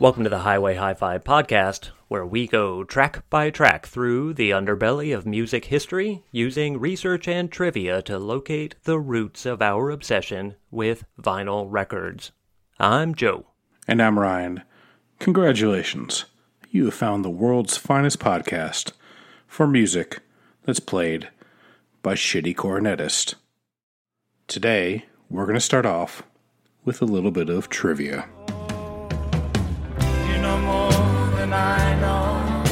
Welcome to the Highway Hi Fi podcast, where we go track by track through the underbelly of music history using research and trivia to locate the roots of our obsession with vinyl records. I'm Joe. And I'm Ryan. Congratulations. You have found the world's finest podcast for music that's played by shitty cornetist. Today, we're going to start off with a little bit of trivia. You know more than I know.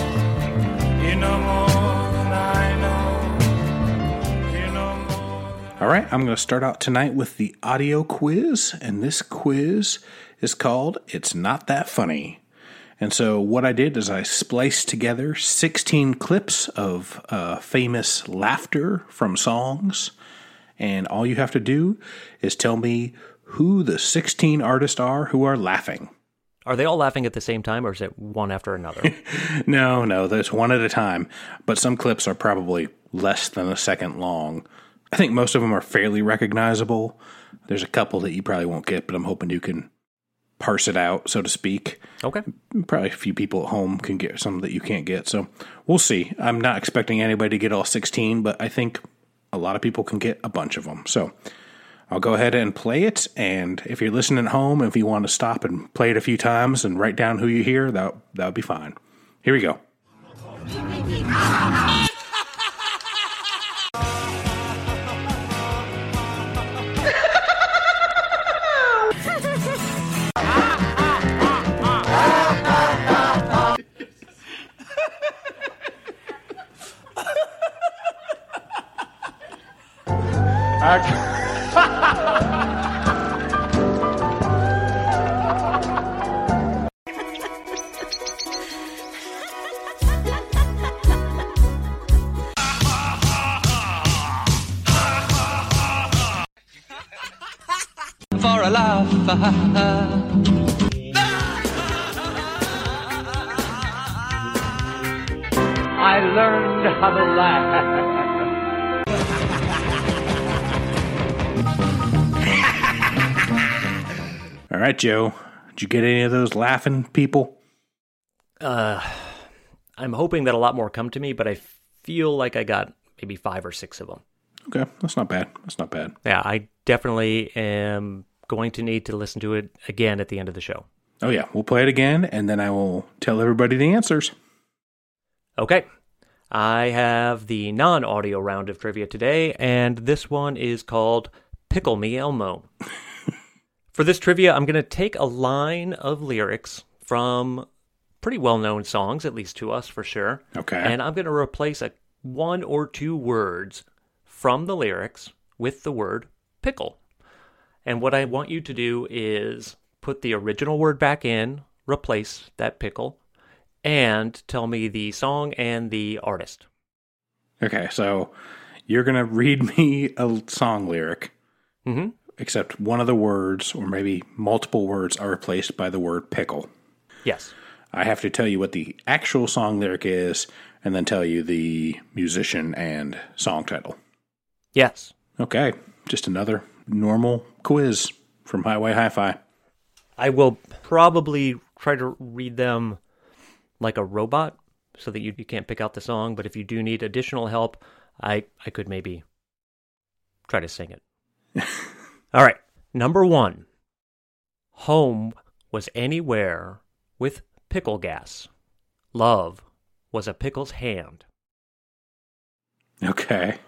You know more than I know. You know more than All right, I'm going to start out tonight with the audio quiz, and this quiz is called It's Not That Funny. And so, what I did is I spliced together 16 clips of uh, famous laughter from songs, and all you have to do is tell me who the 16 artists are who are laughing. Are they all laughing at the same time, or is it one after another? No, no, there's one at a time, but some clips are probably less than a second long. I think most of them are fairly recognizable. There's a couple that you probably won't get, but I'm hoping you can parse it out, so to speak. okay. Probably a few people at home can get some that you can't get. So we'll see. I'm not expecting anybody to get all 16, but I think a lot of people can get a bunch of them. So I'll go ahead and play it. And if you're listening at home, if you want to stop and play it a few times and write down who you hear, that that would be fine. Here we go. Joe. Did you get any of those laughing people? Uh, I'm hoping that a lot more come to me, but I feel like I got maybe five or six of them. Okay, that's not bad. That's not bad. Yeah, I definitely am going to need to listen to it again at the end of the show. Oh, yeah. We'll play it again, and then I will tell everybody the answers. Okay. I have the non audio round of trivia today, and this one is called Pickle Me Elmo. For this trivia, I'm going to take a line of lyrics from pretty well known songs, at least to us for sure. Okay. And I'm going to replace a one or two words from the lyrics with the word pickle. And what I want you to do is put the original word back in, replace that pickle, and tell me the song and the artist. Okay, so you're going to read me a song lyric, hmm except one of the words, or maybe multiple words, are replaced by the word pickle. Yes. I have to tell you what the actual song lyric is, and then tell you the musician and song title. Yes. Okay, just another normal quiz from Highway Hi Fi. I will probably try to read them like a robot. so that you, you can't pick out the song. But if you do need additional help, I, I could maybe try to sing it. All right. Number one Home was anywhere with pickle gas. Love was a pickle's hand. Okay.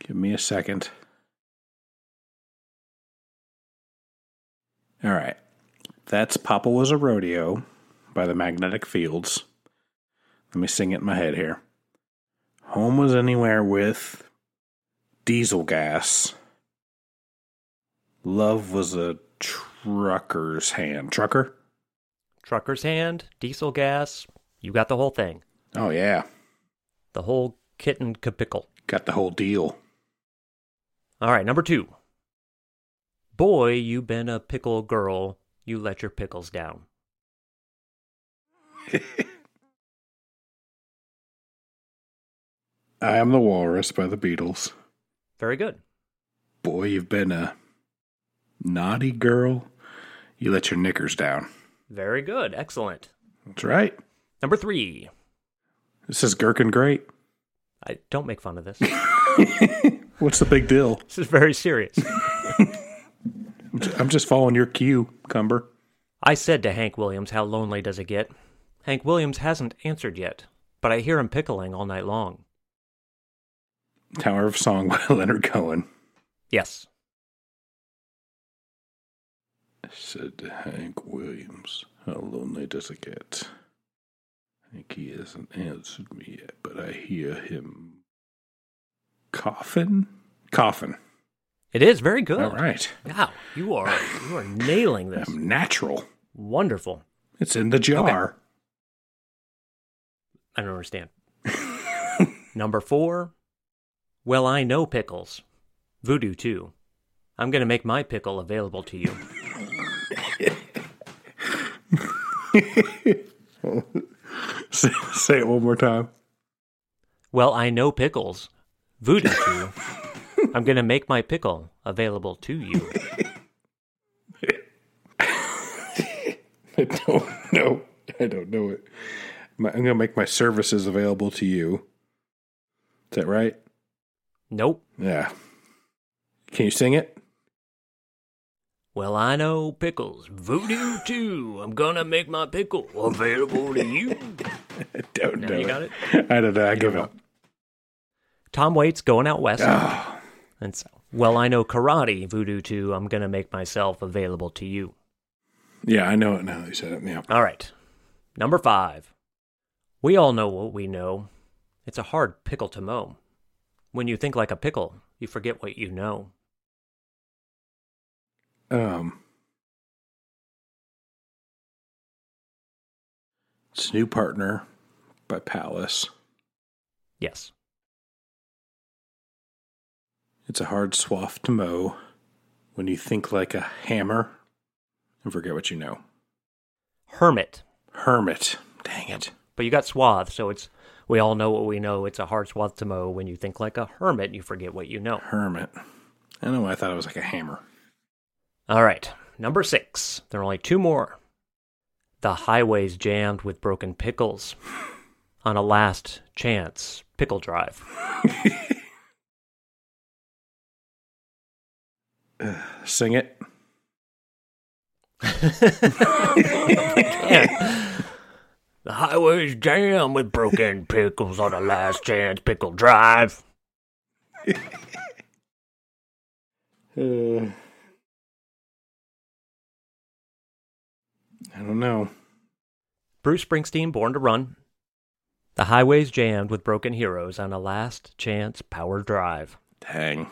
Give me a second. All right. That's Papa Was a Rodeo by the Magnetic Fields. Let me sing it in my head here. Home was anywhere with diesel gas. Love was a trucker's hand. Trucker? Trucker's hand, diesel gas, you got the whole thing. Oh, yeah. The whole kit and capickle. Got the whole deal. All right, number two. Boy, you been a pickle girl, you let your pickles down. I Am the Walrus by the Beatles. Very good. Boy, you've been a naughty girl. You let your knickers down. Very good. Excellent. That's right. Number three. This is Gherkin Great. I don't make fun of this. What's the big deal? this is very serious. I'm just following your cue, Cumber. I said to Hank Williams, How lonely does it get? Hank Williams hasn't answered yet, but I hear him pickling all night long. Tower of Song by Leonard Cohen. Yes. Said Hank Williams, How lonely does it get? I think he hasn't answered me yet, but I hear him coughing. Coughing. It is very good. All right. Wow, you are you are nailing this. I'm natural. Wonderful. It's in the jar. I don't understand. Number four. Well, I know pickles. Voodoo too. I'm gonna make my pickle available to you. say, say it one more time. Well, I know pickles. Voodoo too. I'm gonna make my pickle available to you. I don't know. I don't know it. I'm going to make my services available to you. Is that right? Nope. Yeah. Can you sing it? Well, I know pickles. Voodoo too. I'm gonna make my pickle available to you. Don't Now know. you got it? I don't know. I give up. Tom Waits going out west. Oh, And so, well, I know karate. Voodoo too. I'm gonna make myself available to you. yeah, I know it now you said it. Yeah. All right. Number five. We all know what we know. It's a hard pickle to mow. When you think like a pickle, you forget what you know. Um, it's New Partner by Palace. Yes. It's a hard swath to mow when you think like a hammer and forget what you know. Hermit. Hermit. Dang it. But you got swath, so it's we all know what we know. It's a hard swath to mow. When you think like a hermit, you forget what you know. Hermit. I don't know why I thought it was like a hammer. All right. Number six. There are only two more. The highway's jammed with broken pickles. On a last chance pickle drive. Sing it. The highway's jammed with broken pickles on a last chance pickle drive. Uh, I don't know. Bruce Springsteen, Born to Run. The highway's jammed with broken heroes on a last chance power drive. Dang.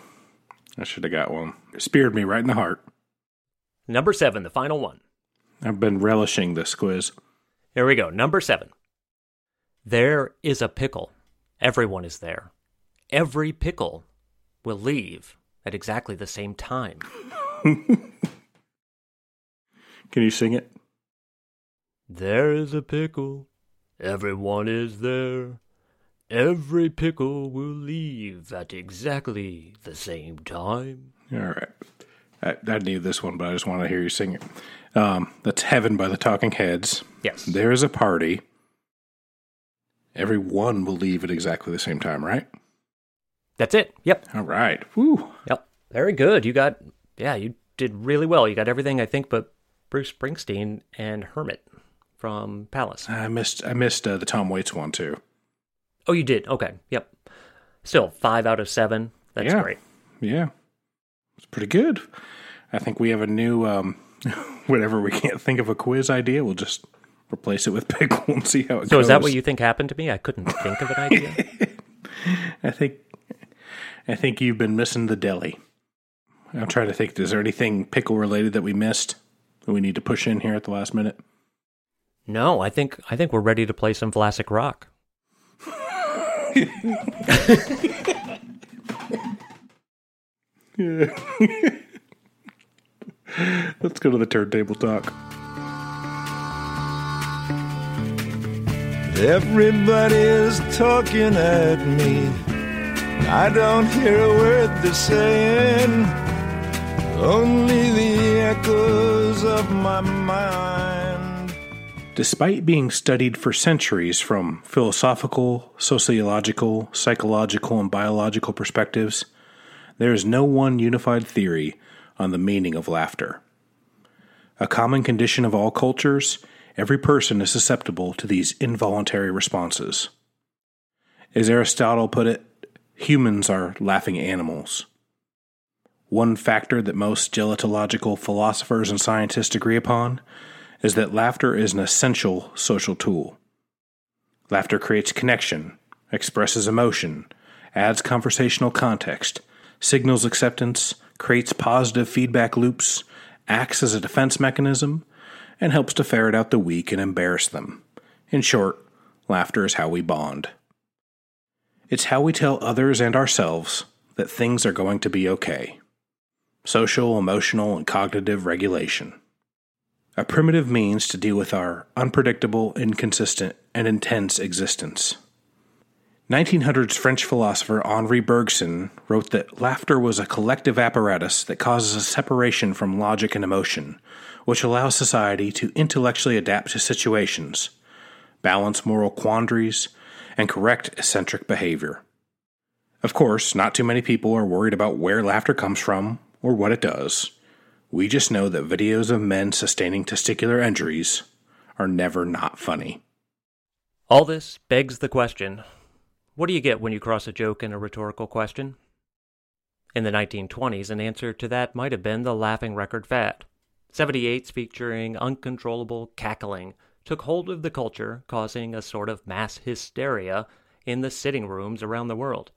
I should have got one. It speared me right in the heart. Number seven, the final one. I've been relishing this quiz. Here we go. Number seven. There is a pickle. Everyone is there. Every pickle will leave at exactly the same time. Can you sing it? There is a pickle. Everyone is there. Every pickle will leave at exactly the same time. All right. I, I need this one, but I just want to hear you sing it. Um, that's Heaven by the Talking Heads. Yes. There is a party. Everyone will leave at exactly the same time, right? That's it. Yep. All right. Woo. Yep. Very good. You got, yeah, you did really well. You got everything, I think, but Bruce Springsteen and Hermit from Palace. I missed I missed uh, the Tom Waits one too. Oh, you did? Okay. Yep. Still, five out of seven. That's Yeah. great. Yeah. It's pretty good. I think we have a new um whenever we can't think of a quiz idea, we'll just replace it with pickle and see how it So goes. So is that what you think happened to me? I couldn't think of an idea. I think I think you've been missing the deli. I'm trying to think, is there anything pickle related that we missed that we need to push in here at the last minute? No, I think I think we're ready to play some Vlasic rock. Let's go to the turntable talk. Everybody's talking at me. I don't hear a word they're saying. Only the echoes of my mind. Despite being studied for centuries from philosophical, sociological, psychological, and biological perspectives, there is no one unified theory on the meaning of laughter. A common condition of all cultures, every person is susceptible to these involuntary responses. As Aristotle put it, humans are laughing animals. One factor that most gelotological philosophers and scientists agree upon is that laughter is an essential social tool. Laughter creates connection, expresses emotion, adds conversational context, signals acceptance, creates positive feedback loops, acts as a defense mechanism, and helps to ferret out the weak and embarrass them. In short, laughter is how we bond. It's how we tell others and ourselves that things are going to be okay. Social, emotional, and cognitive regulation a primitive means to deal with our unpredictable, inconsistent, and intense existence. 1900s French philosopher Henri Bergson wrote that laughter was a collective apparatus that causes a separation from logic and emotion, which allows society to intellectually adapt to situations, balance moral quandaries, and correct eccentric behavior. Of course, not too many people are worried about where laughter comes from or what it does. We just know that videos of men sustaining testicular injuries are never not funny. All this begs the question what do you get when you cross a joke and a rhetorical question? In the 1920s, an answer to that might have been the laughing record fad. 78s featuring uncontrollable cackling took hold of the culture, causing a sort of mass hysteria in the sitting rooms around the world.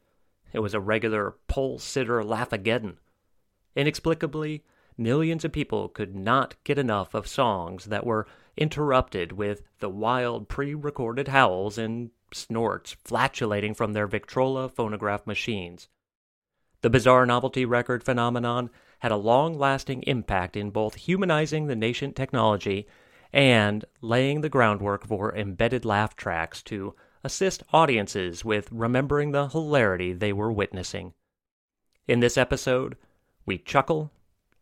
It was a regular pole sitter laughageddon. Inexplicably, millions of people could not get enough of songs that were interrupted with the wild pre recorded howls and snorts flatulating from their Victrola phonograph machines. The bizarre novelty record phenomenon had a long lasting impact in both humanizing the nascent technology and laying the groundwork for embedded laugh tracks to assist audiences with remembering the hilarity they were witnessing. In this episode, we chuckle,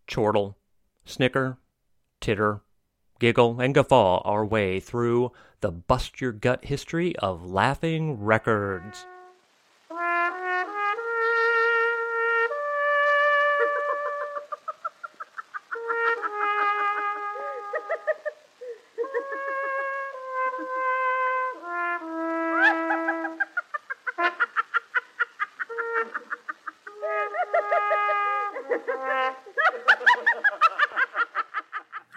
chortle, snicker, titter, giggle, and guffaw our way through the bust your gut history of laughing records.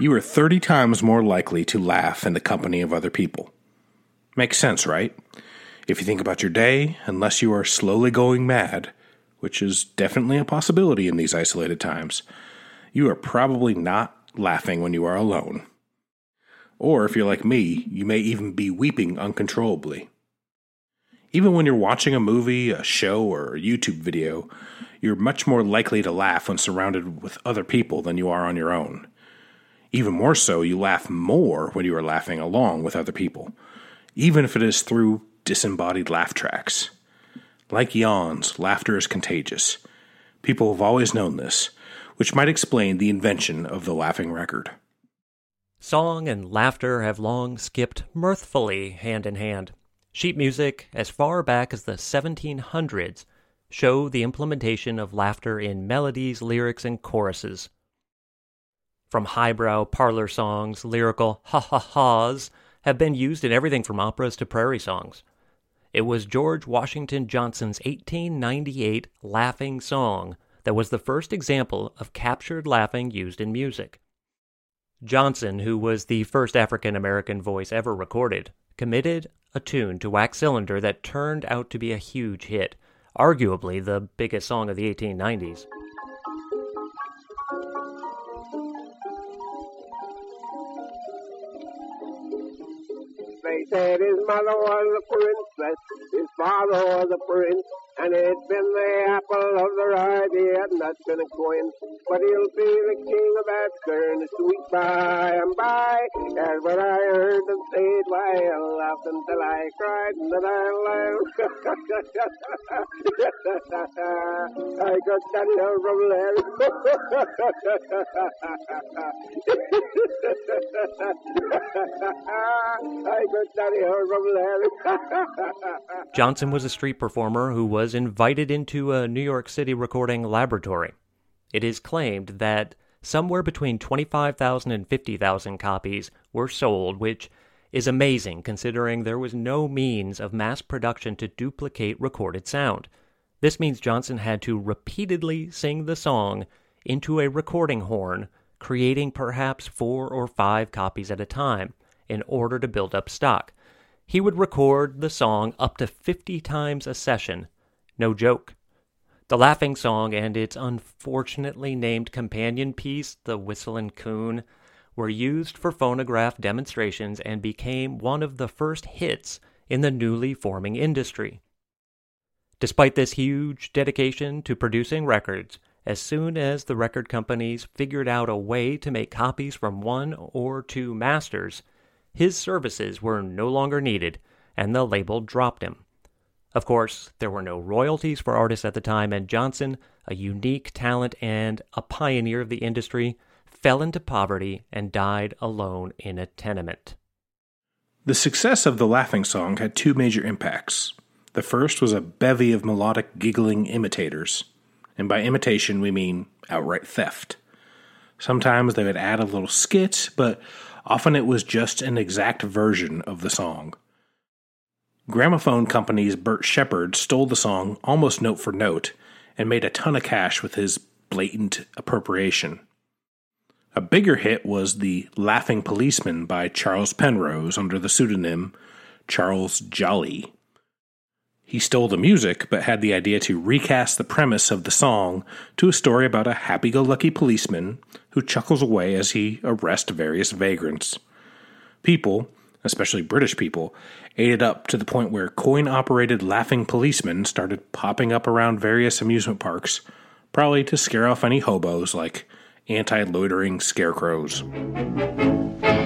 You are 30 times more likely to laugh in the company of other people. Makes sense, right? If you think about your day, unless you are slowly going mad, which is definitely a possibility in these isolated times, you are probably not laughing when you are alone. Or if you're like me, you may even be weeping uncontrollably. Even when you're watching a movie, a show, or a YouTube video, you're much more likely to laugh when surrounded with other people than you are on your own. Even more so, you laugh more when you are laughing along with other people, even if it is through disembodied laugh tracks. Like yawns, laughter is contagious. People have always known this, which might explain the invention of the laughing record. Song and laughter have long skipped mirthfully hand in hand. Sheet music, as far back as the 1700s, show the implementation of laughter in melodies, lyrics, and choruses. From highbrow parlor songs, lyrical ha ha ha's have been used in everything from operas to prairie songs. It was George Washington Johnson's 1898 laughing song that was the first example of captured laughing used in music. Johnson, who was the first African American voice ever recorded, committed a tune to Wax Cylinder that turned out to be a huge hit, arguably the biggest song of the 1890s. They said his mother was a princess, his father was a prince, and it's been the apple of their eye, they had not been a coin. But he'll be the king of that stern, sweet by and by. That's what I heard them say, it why I laughed until I cried, and then I laughed. I got Daddy out from there. I got Daddy out from there. Johnson was a street performer who was invited into a New York City recording laboratory. It is claimed that somewhere between 25,000 and 50,000 copies were sold, which is amazing considering there was no means of mass production to duplicate recorded sound. This means Johnson had to repeatedly sing the song into a recording horn, creating perhaps four or five copies at a time in order to build up stock. He would record the song up to 50 times a session. No joke. The Laughing Song and its unfortunately named companion piece, The Whistlin' Coon, were used for phonograph demonstrations and became one of the first hits in the newly forming industry. Despite this huge dedication to producing records, as soon as the record companies figured out a way to make copies from one or two masters, his services were no longer needed and the label dropped him. Of course, there were no royalties for artists at the time, and Johnson, a unique talent and a pioneer of the industry, fell into poverty and died alone in a tenement. The success of the Laughing Song had two major impacts. The first was a bevy of melodic giggling imitators, and by imitation we mean outright theft. Sometimes they would add a little skit, but often it was just an exact version of the song. Gramophone Company's Bert Shepard stole the song almost note for note and made a ton of cash with his blatant appropriation. A bigger hit was The Laughing Policeman by Charles Penrose under the pseudonym Charles Jolly. He stole the music, but had the idea to recast the premise of the song to a story about a happy go lucky policeman who chuckles away as he arrests various vagrants. People, especially British people, ate it up to the point where coin operated laughing policemen started popping up around various amusement parks, probably to scare off any hobos like anti loitering scarecrows.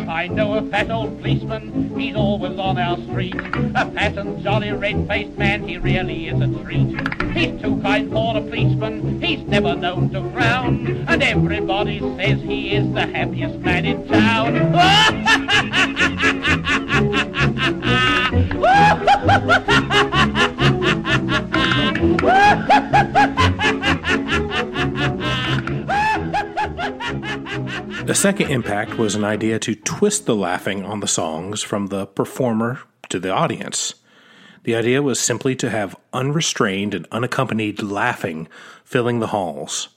I know a fat old policeman, he's always on our street. A fat and jolly red-faced man, he really is a treat. He's too kind for a policeman, he's never known to frown. And everybody says he is the happiest man in town. The second impact was an idea to twist the laughing on the songs from the performer to the audience. The idea was simply to have unrestrained and unaccompanied laughing filling the halls.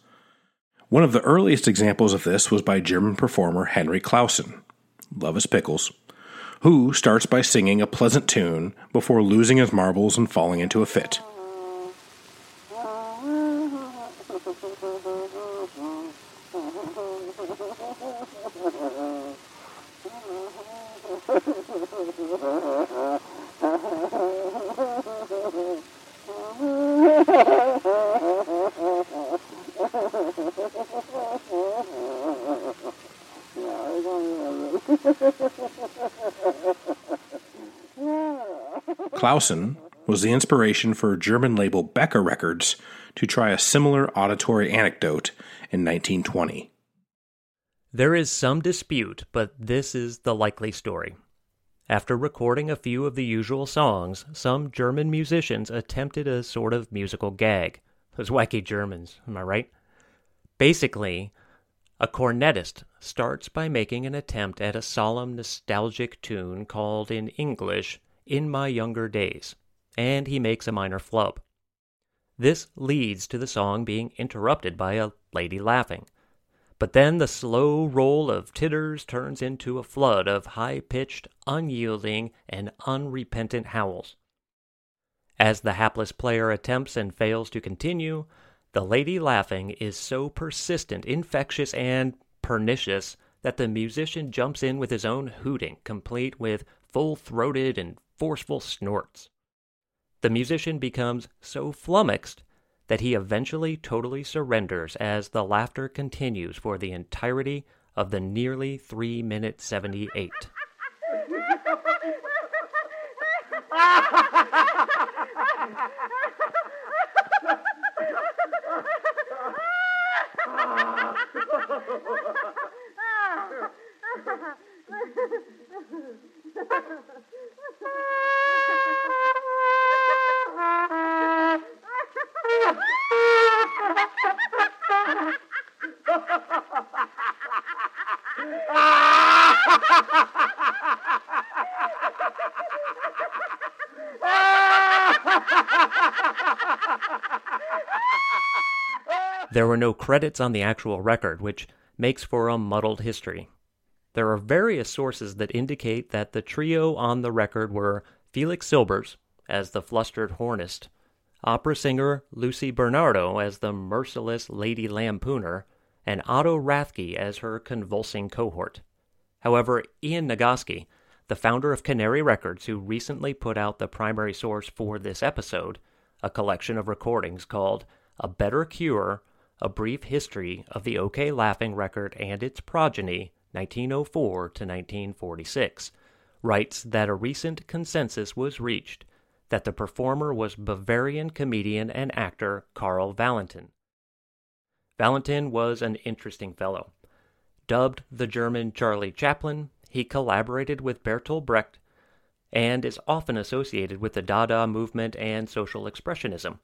One of the earliest examples of this was by German performer Henry Clausen, love is pickles, who starts by singing a pleasant tune before losing his marbles and falling into a fit. Clausen was the inspiration for German label Becker Records to try a similar auditory anecdote in 1920. There is some dispute, but this is the likely story. After recording a few of the usual songs, some German musicians attempted a sort of musical gag. Those wacky Germans, am I right? Basically, a cornetist starts by making an attempt at a solemn, nostalgic tune called in English, In My Younger Days, and he makes a minor flub. This leads to the song being interrupted by a lady laughing. But then the slow roll of titters turns into a flood of high pitched, unyielding, and unrepentant howls. As the hapless player attempts and fails to continue, the lady laughing is so persistent, infectious, and pernicious that the musician jumps in with his own hooting, complete with full throated and forceful snorts. The musician becomes so flummoxed that he eventually totally surrenders as the laughter continues for the entirety of the nearly 3 minute 78. Ha ha ha! There were no credits on the actual record, which makes for a muddled history. There are various sources that indicate that the trio on the record were Felix Silbers as the flustered hornist, opera singer Lucy Bernardo as the merciless Lady Lampooner, and Otto Rathke as her convulsing cohort. However, Ian Nagoski, the founder of Canary Records, who recently put out the primary source for this episode, a collection of recordings called A Better Cure A Brief History of the OKeh Laughing Record and Its Progeny, 1904 to 1946, writes that a recent consensus was reached that the performer was Bavarian comedian and actor Karl Valentin. Valentin was an interesting fellow. Dubbed the German Charlie Chaplin, he collaborated with Bertolt Brecht and is often associated with the Dada movement and social expressionism.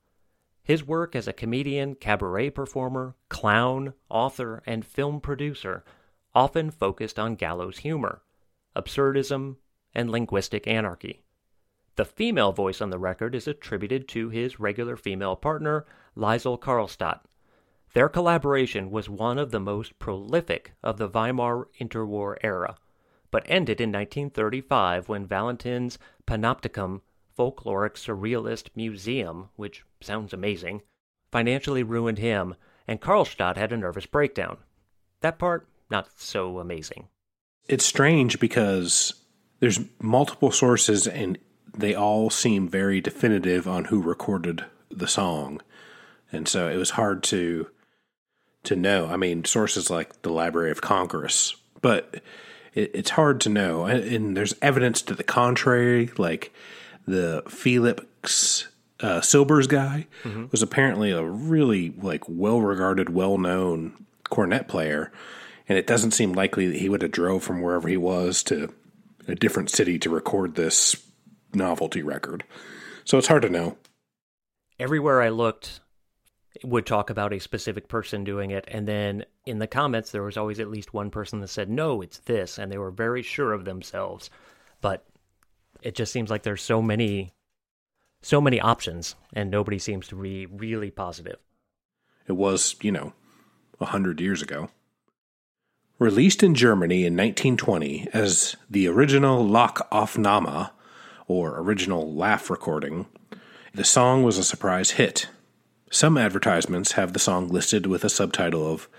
His work as a comedian, cabaret performer, clown, author, and film producer often focused on gallows humor, absurdism, and linguistic anarchy. The female voice on the record is attributed to his regular female partner, Liesl Karlstadt. Their collaboration was one of the most prolific of the Weimar interwar era, but ended in 1935 when Valentin's Panopticon Folkloric Surrealist Museum, which sounds amazing, financially ruined him, and Karlstadt had a nervous breakdown. That part, not so amazing. It's strange because there's multiple sources and they all seem very definitive on who recorded the song. And so it was hard to to know. I mean, sources like the Library of Congress, but it, it's hard to know. And, and, there's evidence to the contrary, like the Felix uh, Silbers guy mm-hmm. was apparently a really like well regarded, well known cornet player, and it doesn't seem likely that he would have drove from wherever he was to a different city to record this novelty record. So it's hard to know. Everywhere I looked would talk about a specific person doing it, and then in the comments there was always at least one person that said, "No, it's this," and they were very sure of themselves. But it just seems like there's so many so many options and nobody seems to be really positive. It was, you know, a hundred years ago. Released in Germany in 1920 as the original Lachaufnahme, or original laugh recording, the song was a surprise hit. Some advertisements have the song listed with a subtitle of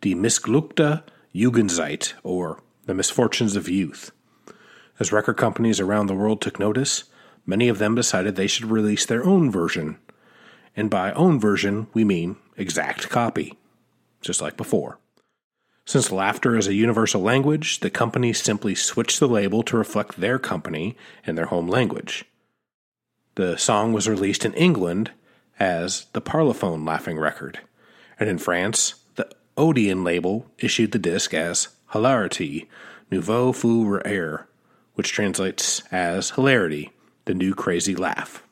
Die Missglückte Jugendzeit, or The Misfortunes of Youth. As record companies around the world took notice, many of them decided they should release their own version. And by own version, we mean exact copy, just like before. Since laughter is a universal language, the companies simply switched the label to reflect their company and their home language. The song was released in England as the Parlophone Laughing Record, and in France, the Odeon label issued the disc as Hilarité Nouveau Fou Rire, which translates as hilarity, the new crazy laugh.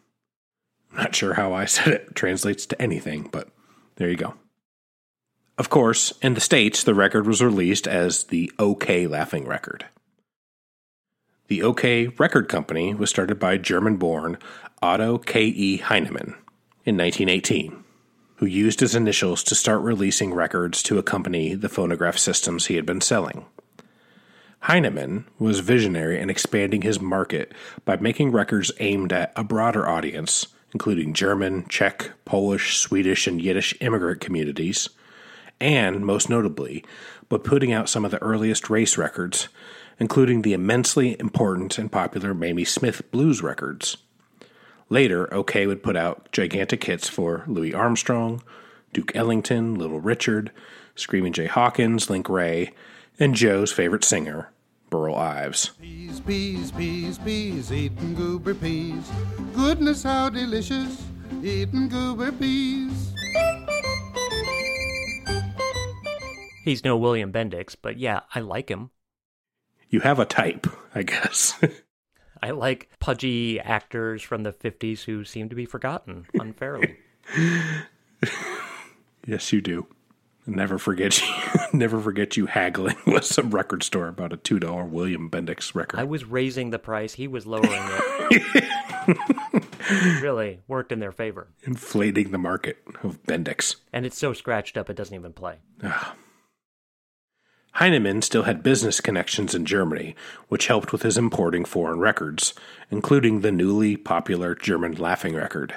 I'm not sure how I said it translates to anything, but there you go. Of course, in the States, the record was released as the OKeh Laughing Record. The OKeh Record Company was started by German born Otto K.E. Heinemann in 1918, who used his initials to start releasing records to accompany the phonograph systems he had been selling. Heinemann was visionary in expanding his market by making records aimed at a broader audience, including German, Czech, Polish, Swedish, and Yiddish immigrant communities, and, most notably, by putting out some of the earliest race records, including the immensely important and popular Mamie Smith blues records. Later, OKeh would put out gigantic hits for Louis Armstrong, Duke Ellington, Little Richard, Screaming Jay Hawkins, Link Wray, and Joe's favorite singer, Burl Ives. Peas, peas, peas, peas, eating goober peas. Goodness, how delicious, eating goober peas. He's no William Bendix, but yeah, I like him. You have a type, I guess. I like pudgy actors from the 50s who seem to be forgotten unfairly. yes, you do. Never forget you. never forget you haggling with some record store about a two dollar William Bendix record. I was raising the price; he was lowering it. really worked in their favor, inflating the market of Bendix. And it's so scratched up it doesn't even play. Ah. Heinemann still had business connections in Germany, which helped with his importing foreign records, including the newly popular German Laughing record.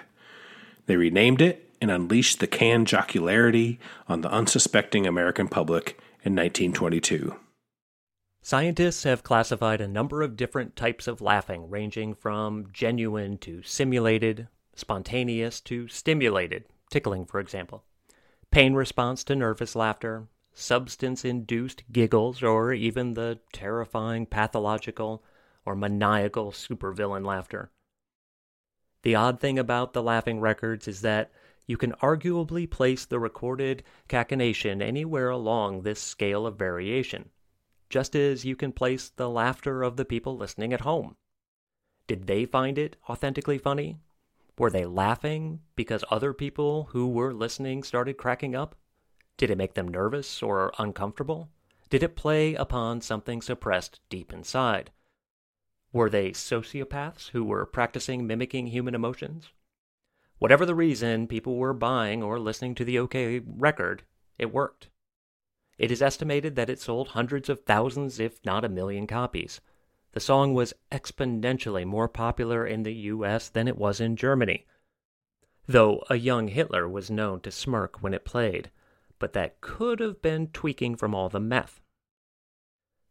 They renamed it and unleashed the canned jocularity on the unsuspecting American public in 1922. Scientists have classified a number of different types of laughing, ranging from genuine to simulated, spontaneous to stimulated, tickling, for example, pain response to nervous laughter, substance induced giggles, or even the terrifying pathological or maniacal supervillain laughter. The odd thing about the laughing records is that you can arguably place the recorded cachinnation anywhere along this scale of variation, just as you can place the laughter of the people listening at home. Did they find it authentically funny? Were they laughing because other people who were listening started cracking up? Did it make them nervous or uncomfortable? Did it play upon something suppressed deep inside? Were they sociopaths who were practicing mimicking human emotions? Whatever the reason people were buying or listening to the OKeh record, it worked. It is estimated that it sold hundreds of thousands, if not a million copies. The song was exponentially more popular in the US than it was in Germany, though a young Hitler was known to smirk when it played, but that could have been tweaking from all the meth.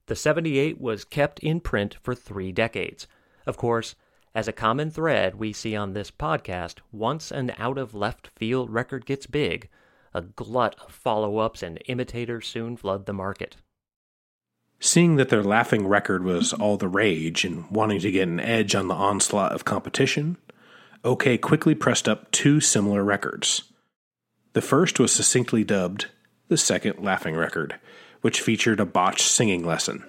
The 78 was kept in print for three decades. Of course, as a common thread we see on this podcast, once an out of left field record gets big, a glut of follow ups and imitators soon flood the market. Seeing that their laughing record was all the rage and wanting to get an edge on the onslaught of competition, OKeh quickly pressed up two similar records. The first was succinctly dubbed the second laughing record, which featured a botched singing lesson.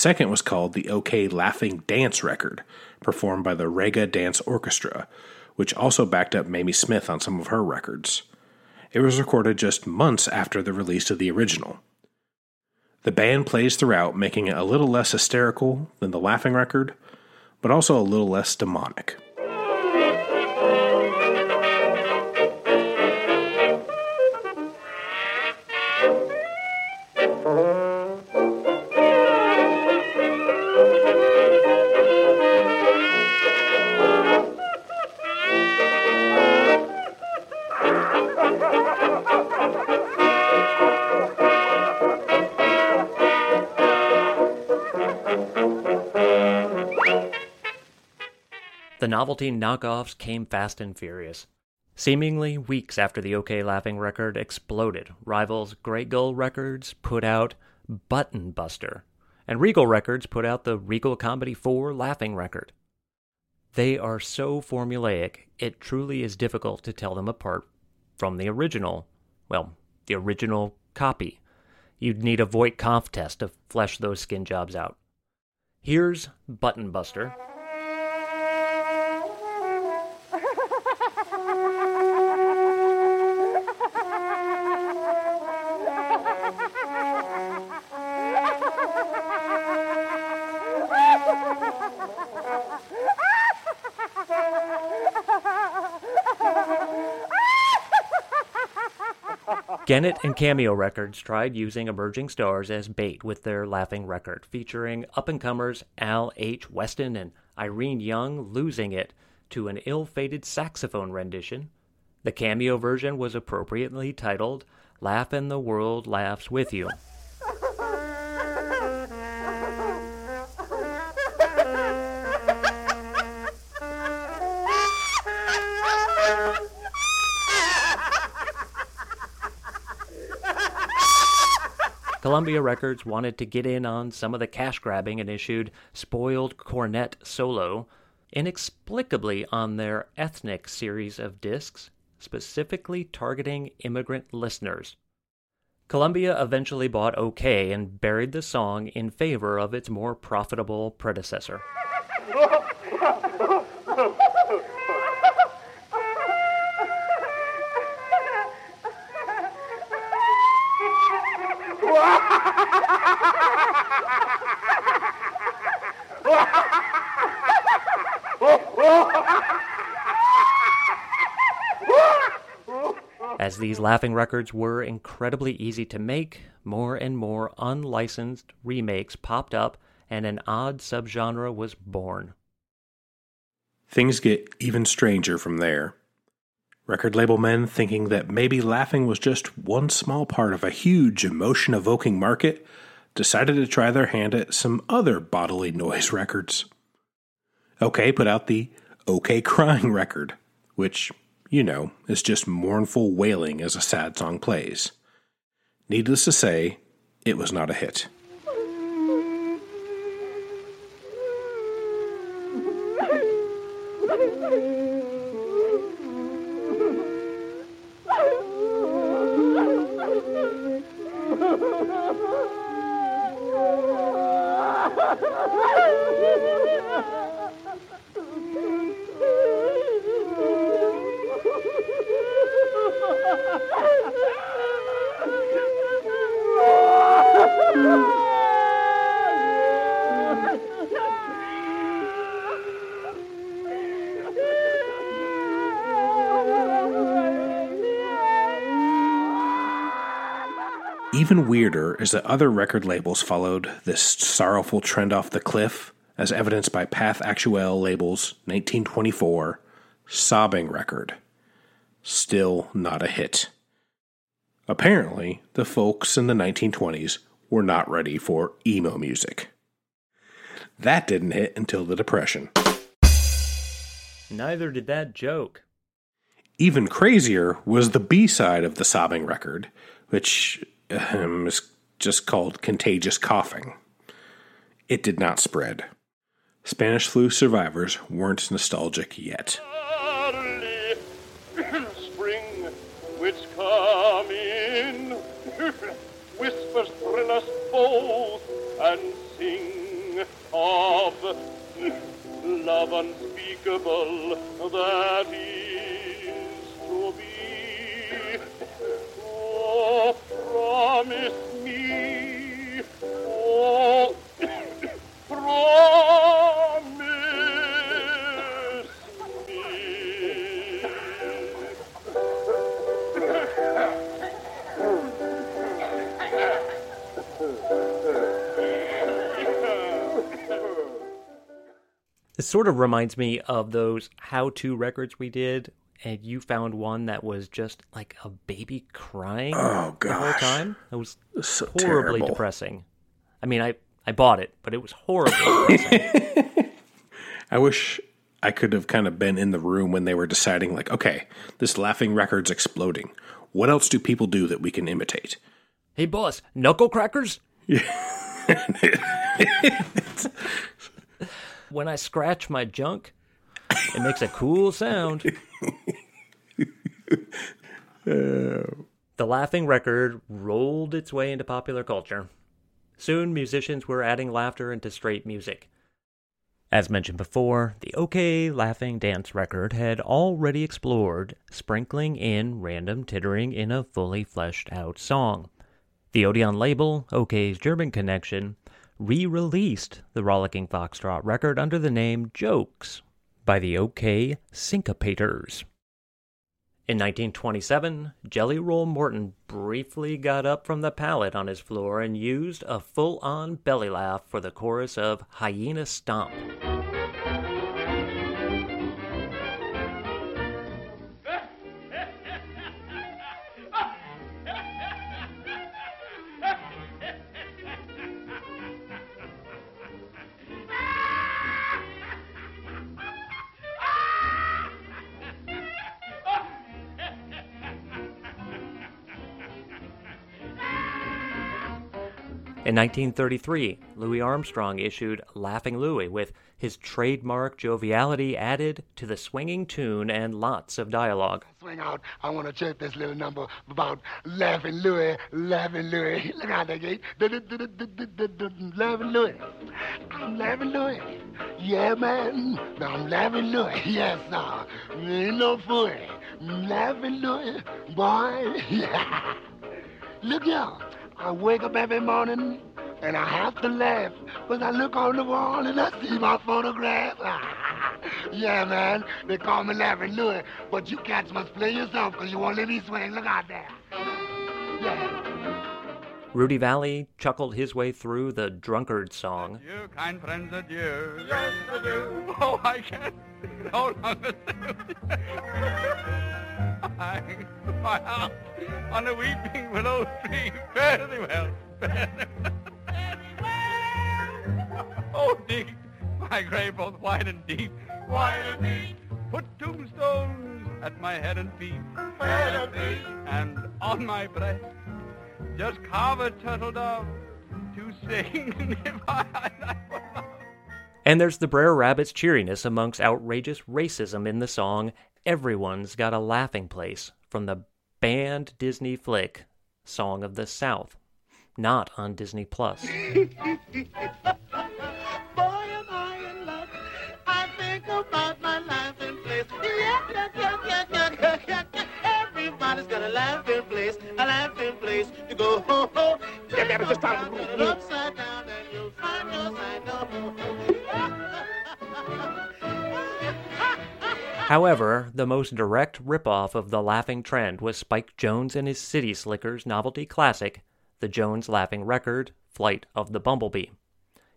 Second was called the OKeh Laughing Dance Record, performed by the Rega Dance Orchestra, which also backed up Mamie Smith on some of her records. It was recorded just months after the release of the original. The band plays throughout, making it a little less hysterical than the Laughing record, but also a little less demonic. Novelty knockoffs came fast and furious. Seemingly weeks after the OKeh Laughing record exploded, rivals Grey Gull Records put out Button Buster, and Regal Records put out the Regal Comedy 4 Laughing record. They are so formulaic, it truly is difficult to tell them apart from the original, well, the original copy. You'd need a Voight Kampff test to flesh those skin jobs out. Here's Button Buster. Gennett and Cameo Records tried using emerging stars as bait with their Laughing record, featuring up and comers Al H. Weston and Irene Young losing it to an ill fated saxophone rendition. The cameo version was appropriately titled Laugh and the World Laughs With You. Columbia Records wanted to get in on some of the cash grabbing and issued Spoiled Cornet Solo, inexplicably on their ethnic series of discs, specifically targeting immigrant listeners. Columbia eventually bought OKeh and buried the song in favor of its more profitable predecessor. As these laughing records were incredibly easy to make, more and more unlicensed remakes popped up and an odd subgenre was born. Things get even stranger from there. Record label men thinking that maybe laughing was just one small part of a huge emotion evoking market decided to try their hand at some other bodily noise records. OKeh put out the OKeh Crying record, which you know, is just mournful wailing as a sad song plays. Needless to say, it was not a hit. Even weirder is that other record labels followed this sorrowful trend off the cliff, as evidenced by Pathé Actuelle label's 1924 Sobbing record. Still not a hit. Apparently, the folks in the 1920s were not ready for emo music. That didn't hit until the Depression. Neither did that joke. Even crazier was the B side of the Sobbing record, which um, is just called contagious coughing. It did not spread. Spanish flu survivors weren't nostalgic yet. Spring, which come in, whispers thrill us both and sing of love unspeakable that is to be. Oh, me, oh, sort of reminds me of those how to records we did, and you found one that was just like a baby crying Oh, the whole time. It was So horribly terrible. depressing. I mean, I, I bought it, but it was horribly depressing. I wish I could have kind of been in the room when they were deciding, like, okay, this laughing record's exploding. What else do people do that we can imitate? Hey, boss, knuckle crackers? when I scratch my junk, it makes a cool sound. The laughing record rolled its way into popular culture. Soon, musicians were adding laughter into straight music. As mentioned before, the OKeh Laughing Dance record had already explored sprinkling in random tittering in a fully fleshed out song. The Odeon label, OKeh's German connection, re released the Rollicking Foxtrot record under the name Jokes by the OKeh Syncopators. In 1927, Jelly Roll Morton briefly got up from the pallet on his floor and used a full on belly laugh for the chorus of Hyena Stomp. In 1933, Louis Armstrong issued Laughing Louie with his trademark joviality added to the swinging tune and lots of dialogue. Swing out. I want to check this little number about Laughing Louie, Laughing Louie. Look out there, gate. Laughing Louie. I'm Laughing Louie. Yeah, man. I'm Laughing Louie. Yes, sir. Ain't no fool. Laughing Louie. Boy. Yeah. Look out. I wake up every morning and I have to laugh because I look on the wall and I see my photograph. yeah, man, they call me Laughing Louie, but you cats must play yourself because you won't let me swing. Look out there. Yeah. Rudy Vallée chuckled his way through the drunkard song. Adieu, kind friends, adieu. Yes, adieu. Oh, I can't no longer I, my house on a weeping willow tree. Fare thee well. Fare well. Oh, dig my grave both wide and deep. Wide and deep. Put tombstones at my head and feet. Head and feet. And on my breast, just carve a turtle dove to sing if I... And there's the Brer Rabbit's cheeriness amongst outrageous racism in the song Everyone's Got a Laughing Place from the banned Disney flick Song of the South, not on Disney Plus. Boy, am I in luck. I think about my laughing place. Yeah, yeah, yeah, yeah, yeah, yeah, yeah, yeah. Everybody's got a laughing place, a laughing place to go. Ho, ho. Yeah, man, just time to it upside down and you'll find your side door. However, the most direct ripoff of the laughing trend was Spike Jones and his City Slickers novelty classic, the Jones Laughing Record, Flight of the Bumblebee,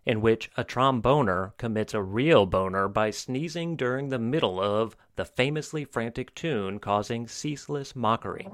in which a tromboner commits a real boner by sneezing during the middle of the famously frantic tune, causing ceaseless mockery.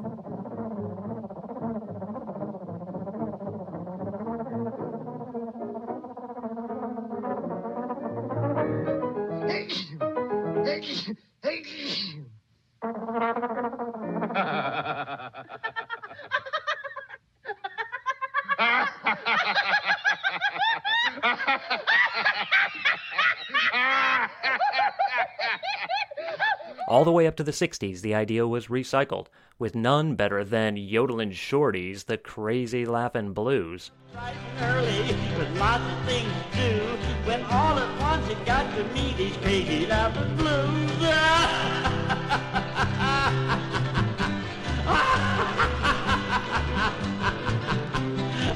Up to the 60s, the idea was recycled, with none better than Yodeling Shorty's The Crazy Laughin' Blues. early with lots of things to do. When all at once you got to meet these crazy laughing blues.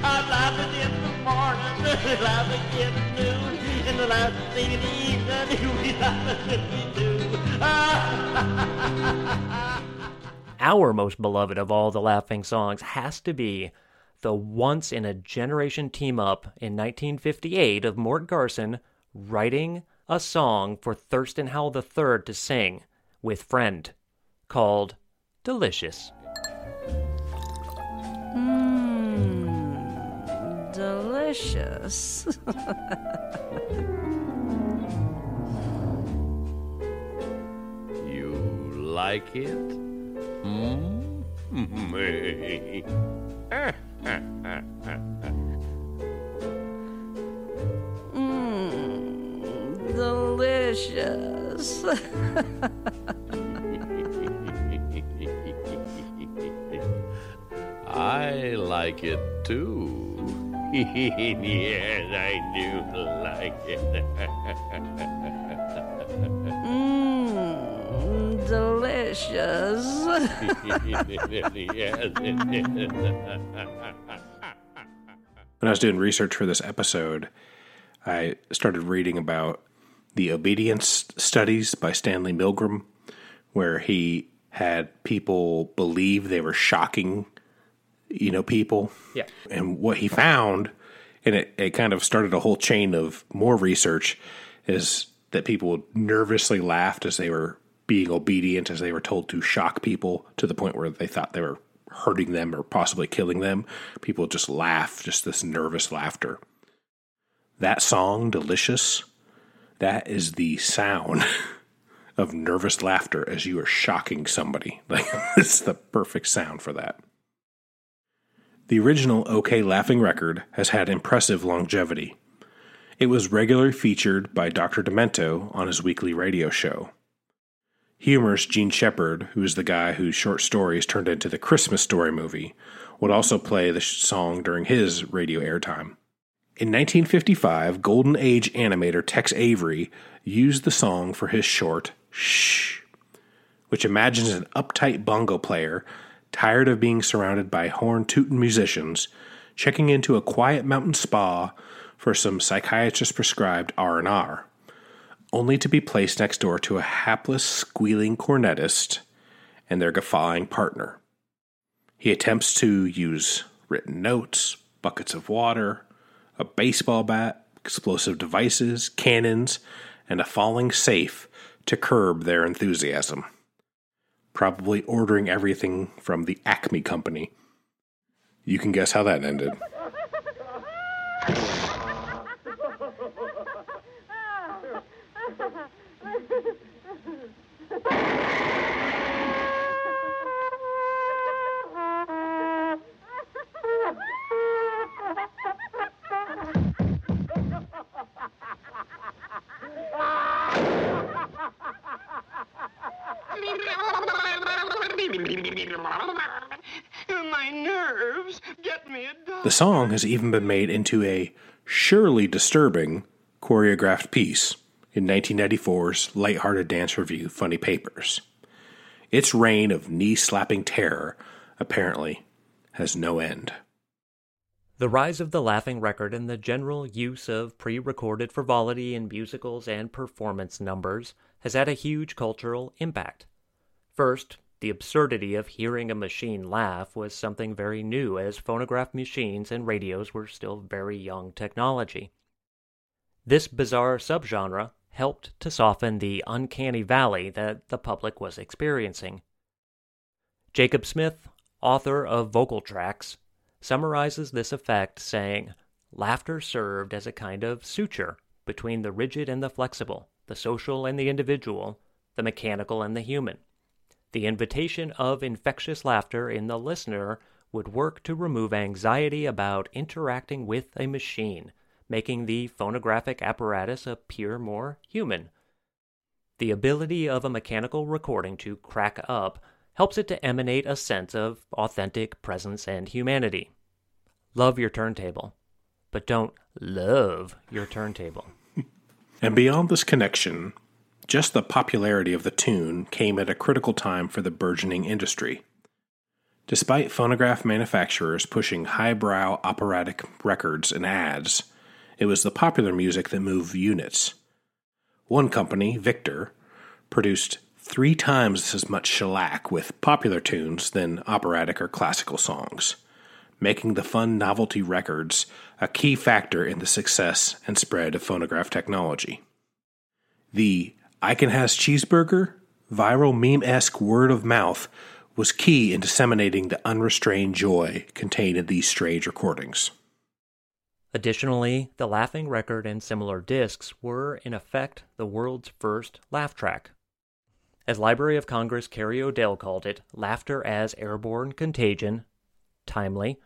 I'm laughing in the morning, laughing in noon, and the laughing thing in the evening, we laughing we do. Our most beloved of all the laughing songs has to be the once in a generation team up in 1958 of Mort Garson writing a song for Thurston Howell III to sing with Friend called Delicious. Mmm, delicious. like it? Mmm, delicious. I like it too. yes, I do like it. delicious. When I was doing research for this episode, I started reading about the obedience studies by Stanley Milgram, where he had people believe they were shocking, you know, people. Yeah. And what he found, and it, it kind of started a whole chain of more research, is that people nervously laughed as they were being obedient, as they were told to shock people to the point where they thought they were hurting them or possibly killing them. People just laugh, just this nervous laughter. That song, Delicious, that is the sound of nervous laughter as you are shocking somebody. Like, it's the perfect sound for that. The original OKeh Laughing record has had impressive longevity. It was regularly featured by Dr. Demento on his weekly radio show. Humorist Jean Shepherd, who is the guy whose short stories turned into the Christmas Story movie, would also play the song during his radio airtime. In 1955, Golden Age animator Tex Avery used the song for his short, Shh, which imagines an uptight bongo player, tired of being surrounded by horn tootin' musicians, checking into a quiet mountain spa for some psychiatrist prescribed R&R, only to be placed next door to a hapless, squealing cornetist and their guffawing partner. He attempts to use written notes, buckets of water, a baseball bat, explosive devices, cannons, and a falling safe to curb their enthusiasm. Probably ordering everything from the Acme Company. You can guess how that ended. My nerves get me a dog. The song has even been made into a surely disturbing choreographed piece in 1994's lighthearted dance revue Funny Papers. Its reign of knee slapping terror apparently has no end. The rise of the laughing record and the general use of pre recorded frivolity in musicals and performance numbers has had a huge cultural impact. First, the absurdity of hearing a machine laugh was something very new, as phonograph machines and radios were still very young technology. This bizarre subgenre helped to soften the uncanny valley that the public was experiencing. Jacob Smith, author of Vocal Tracks, summarizes this effect saying, Laughter served as a kind of suture between the rigid and the flexible, the social and the individual, the mechanical and the human. The invitation of infectious laughter in the listener would work to remove anxiety about interacting with a machine, making the phonographic apparatus appear more human. The ability of a mechanical recording to crack up helps it to emanate a sense of authentic presence and humanity. Love your turntable, but don't love your turntable. And beyond this connection, just the popularity of the tune came at a critical time for the burgeoning industry. Despite phonograph manufacturers pushing highbrow operatic records and ads, it was the popular music that moved units. One company, Victor, produced three times as much shellac with popular tunes than operatic or classical songs, making the fun novelty records a key factor in the success and spread of phonograph technology. The I Can Has Cheeseburger viral meme esque word of mouth was key in disseminating the unrestrained joy contained in these strange recordings. Additionally, the Laughing Record and similar discs were, in effect, the world's first laugh track. As Library of Congress Cary O'Dell called it, laughter as airborne contagion, timely,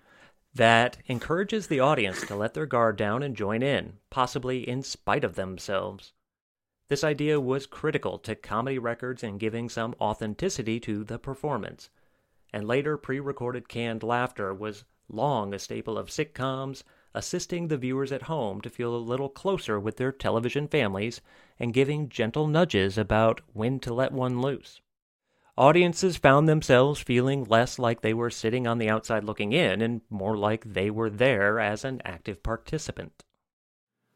that encourages the audience to let their guard down and join in, possibly in spite of themselves. This idea was critical to comedy records in giving some authenticity to the performance, and later pre recorded canned laughter was long a staple of sitcoms, assisting the viewers at home to feel a little closer with their television families and giving gentle nudges about when to let one loose. Audiences found themselves feeling less like they were sitting on the outside looking in and more like they were there as an active participant.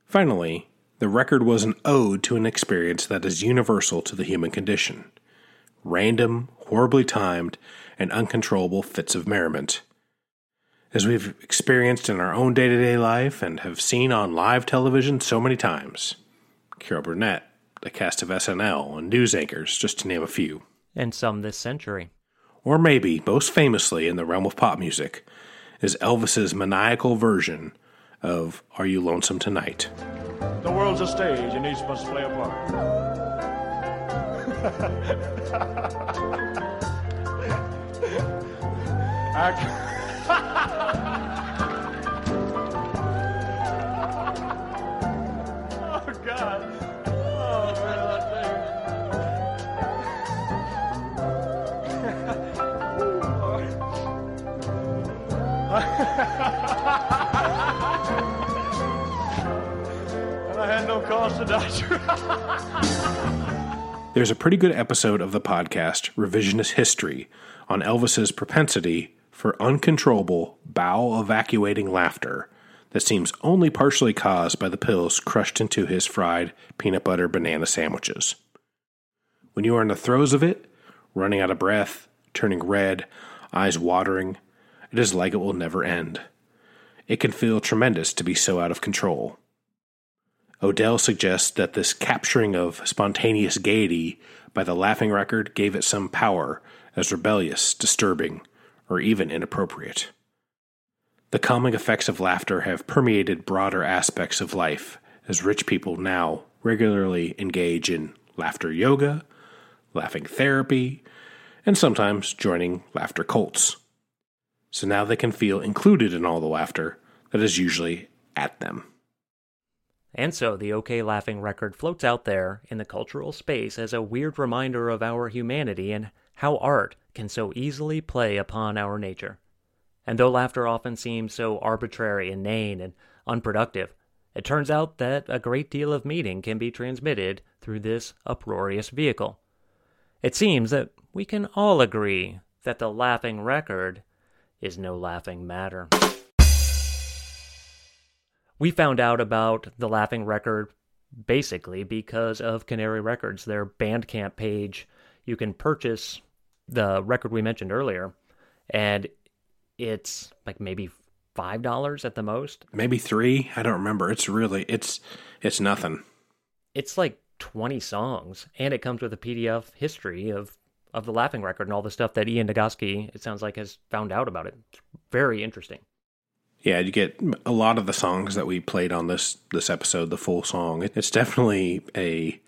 Finally, the record was an ode to an experience that is universal to the human condition random, horribly timed, and uncontrollable fits of merriment. As we've experienced in our own day to day life and have seen on live television so many times. Carol Burnett, the cast of SNL, and news anchors, just to name a few. And some this century. Or maybe, most famously in the realm of pop music, is Elvis's maniacal version of Are You Lonesome Tonight? The world's a stage and each must play a part. oh, Die. There's a pretty good episode of the podcast, Revisionist History, on Elvis's propensity for uncontrollable, bowel evacuating laughter that seems only partially caused by the pills crushed into his fried peanut butter banana sandwiches. When you are in the throes of it, running out of breath, turning red, eyes watering, it is like it will never end. It can feel tremendous to be so out of control. O'Dell suggests that this capturing of spontaneous gaiety by the laughing record gave it some power as rebellious, disturbing, or even inappropriate. The calming effects of laughter have permeated broader aspects of life as rich people now regularly engage in laughter yoga, laughing therapy, and sometimes joining laughter cults. So now they can feel included in all the laughter that is usually at them. And so the OKeh Laughing record floats out there in the cultural space as a weird reminder of our humanity and how art can so easily play upon our nature. And though laughter often seems so arbitrary, inane, and unproductive, it turns out that a great deal of meaning can be transmitted through this uproarious vehicle. It seems that we can all agree that the laughing record is no laughing matter. We found out about the laughing record basically because of Canary Records, their Bandcamp page. You can purchase the record we mentioned earlier, and it's like maybe five dollars at the most. Maybe three. I don't remember. It's really it's it's nothing. It's like twenty songs, and it comes with a PDF history of of the Laughing Record and all the stuff that Ian Nagoski, it sounds like, has found out about it. It's very interesting. Yeah, you get a lot of the songs that we played on this this episode, the full song. It's definitely a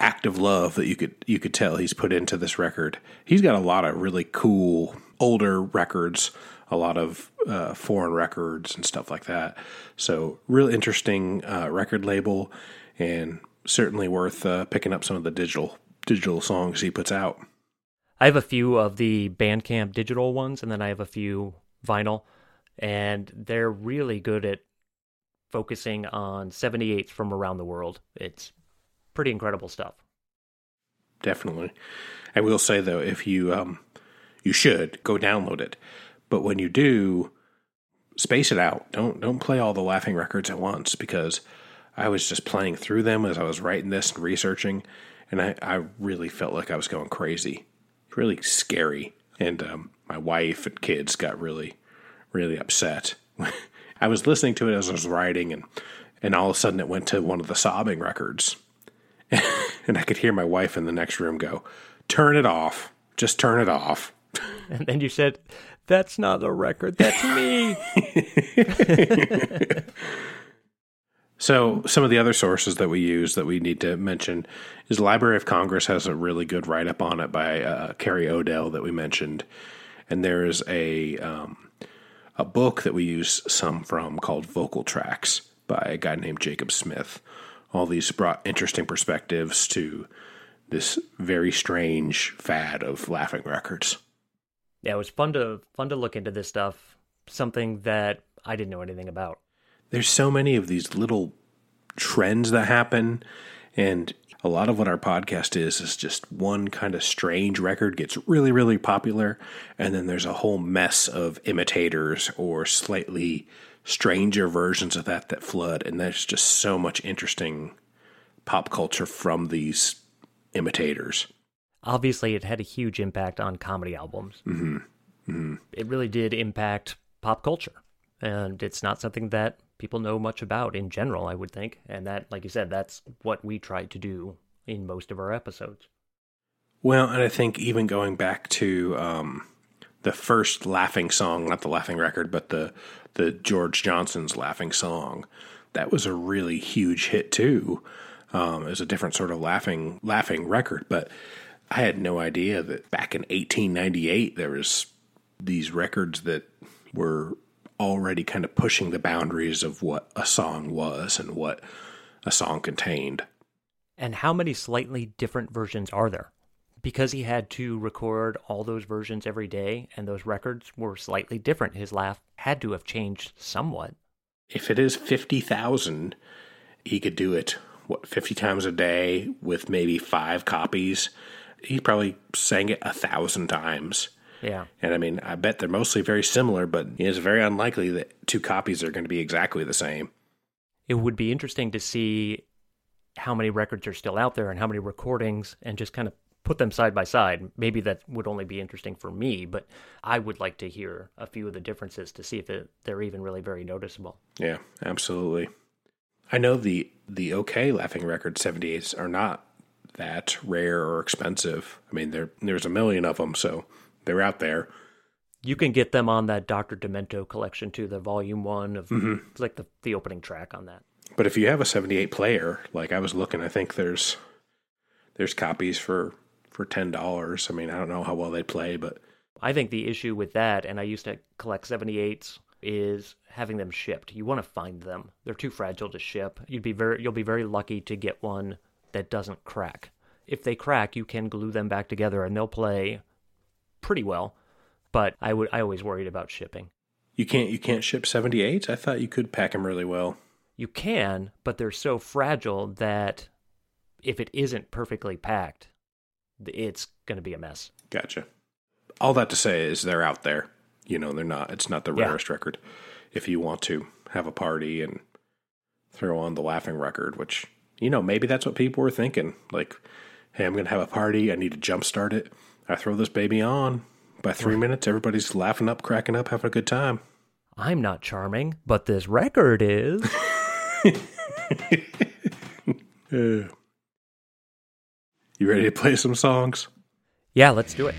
act of love that you could you could tell he's put into this record. He's got a lot of really cool older records, a lot of uh, foreign records and stuff like that. So, real interesting uh, record label, and certainly worth uh, picking up some of the digital digital songs he puts out. I have a few of the Bandcamp digital ones, and then I have a few vinyl, and they're really good at focusing on 78s from around the world. It's pretty incredible stuff. Definitely. I will say though, if you um, you should go download it, but when you do, space it out. Don't don't play all the laughing records at once because I was just playing through them as I was writing this and researching, and I, I really felt like I was going crazy. Really scary. And um, my wife and kids got really, really upset. I was listening to it as I was writing, and and all of a sudden it went to one of the sobbing records, and I could hear my wife in the next room go, "Turn it off. Just turn it off." And then you said, "That's not a record. That's me." So, some of the other sources that we use that we need to mention is Library of Congress has a really good write up on it by uh, Cary O'Dell that we mentioned, and there is a um, a book that we use some from called Vocal Tracks by a guy named Jacob Smith. All these brought interesting perspectives to this very strange fad of laughing records. Yeah, it was fun to fun to look into this stuff. Something that I didn't know anything about. There's so many of these little trends that happen, and a lot of what our podcast is is just one kind of strange record gets really, really popular, and then there's a whole mess of imitators or slightly stranger versions of that that flood, and there's just so much interesting pop culture from these imitators. Obviously, it had a huge impact on comedy albums. Mm-hmm. Mm-hmm. It really did impact pop culture, and it's not something that people know much about in general, I would think. And that, like you said, that's what we try to do in most of our episodes. Well, and I think even going back to um, the first laughing song, not the laughing record, but the the George Johnson's laughing song, that was a really huge hit too. Um, it was a different sort of laughing laughing record, but I had no idea that back in 1898 there was these records that were already kind of pushing the boundaries of what a song was and what a song contained. And how many slightly different versions are there? Because he had to record all those versions every day and those records were slightly different, his laugh had to have changed somewhat. If it is 50,000, he could do it, what, 50 times a day with maybe five copies. He probably sang it a thousand times. Yeah. And I mean, I bet they're mostly very similar, but it's very unlikely that two copies are going to be exactly the same. It would be interesting to see how many records are still out there and how many recordings and just kind of put them side by side. Maybe that would only be interesting for me, but I would like to hear a few of the differences to see if it, they're even really very noticeable. Yeah, absolutely. I know the the OKeh Laughing Record 78s are not that rare or expensive. I mean, there there's a million of them, so they're out there. You can get them on that Dr. Demento collection too, the volume one of Mhm. it's like the, the opening track on that. But if you have a 78 player, like I was looking, I think there's there's copies for for ten dollars. I mean, I don't know how well they play, but I think the issue with that, and I used to collect 78s, is having them shipped. You want to find them. They're too fragile to ship. You'd be very you'll be very lucky to get one that doesn't crack. If they crack, you can glue them back together and they'll play pretty well. But I would I always worried about shipping. you can't you can't ship 78s. I thought you could pack them really well. You can, but they're so fragile that if it isn't perfectly packed, it's going to be a mess. Gotcha. All that to say is they're out there. You know, they're not. It's not the Yeah. rarest record. If you want to have a party and throw on the laughing record, which you know maybe that's what people were thinking. Like, hey, I'm gonna have a party. I need to jumpstart it. I throw this baby on. By three minutes, everybody's laughing up, cracking up, having a good time. I'm not charming, but this record is. You ready to play some songs? yeah, let's do it.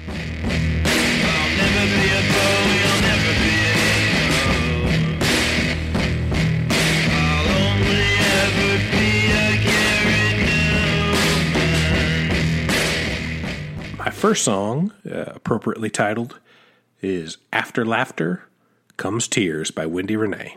First song, uh, appropriately titled, is After Laughter Comes Tears by Wendy Rene.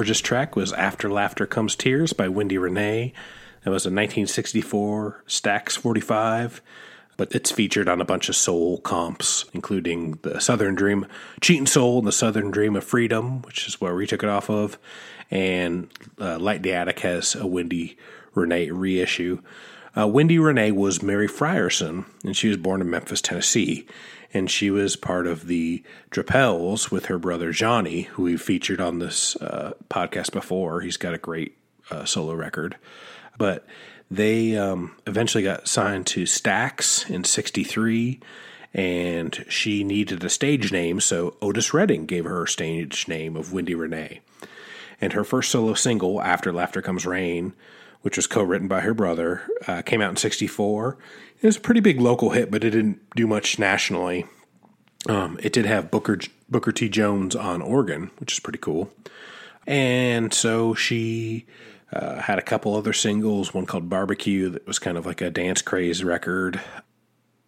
Gorgeous track was After Laughter Comes Tears by Wendy Rene. That was a 1964 Stax 45, but it's featured on a bunch of soul comps, including the Southern Dream, Cheating Soul, and the Southern Dream of Freedom, which is where we took it off of. And uh, Light the Attic has a Wendy Rene reissue. Uh, Wendy Rene was Mary Frierson, and she was born in Memphis, Tennessee. And she was part of the Drapels with her brother Johnny, who we featured on this uh, podcast before. He's got a great uh, solo record. But they um, eventually got signed to Stax in 63, and she needed a stage name, so Otis Redding gave her a stage name of Wendy Rene. And her first solo single, After Laughter Comes Rain, which was co written by her brother, uh, came out in 64. It was a pretty big local hit, but it didn't do much nationally. Um, it did have Booker, Booker T. Jones on organ, which is pretty cool. And so she uh, had a couple other singles, one called Barbecue that was kind of like a dance craze record.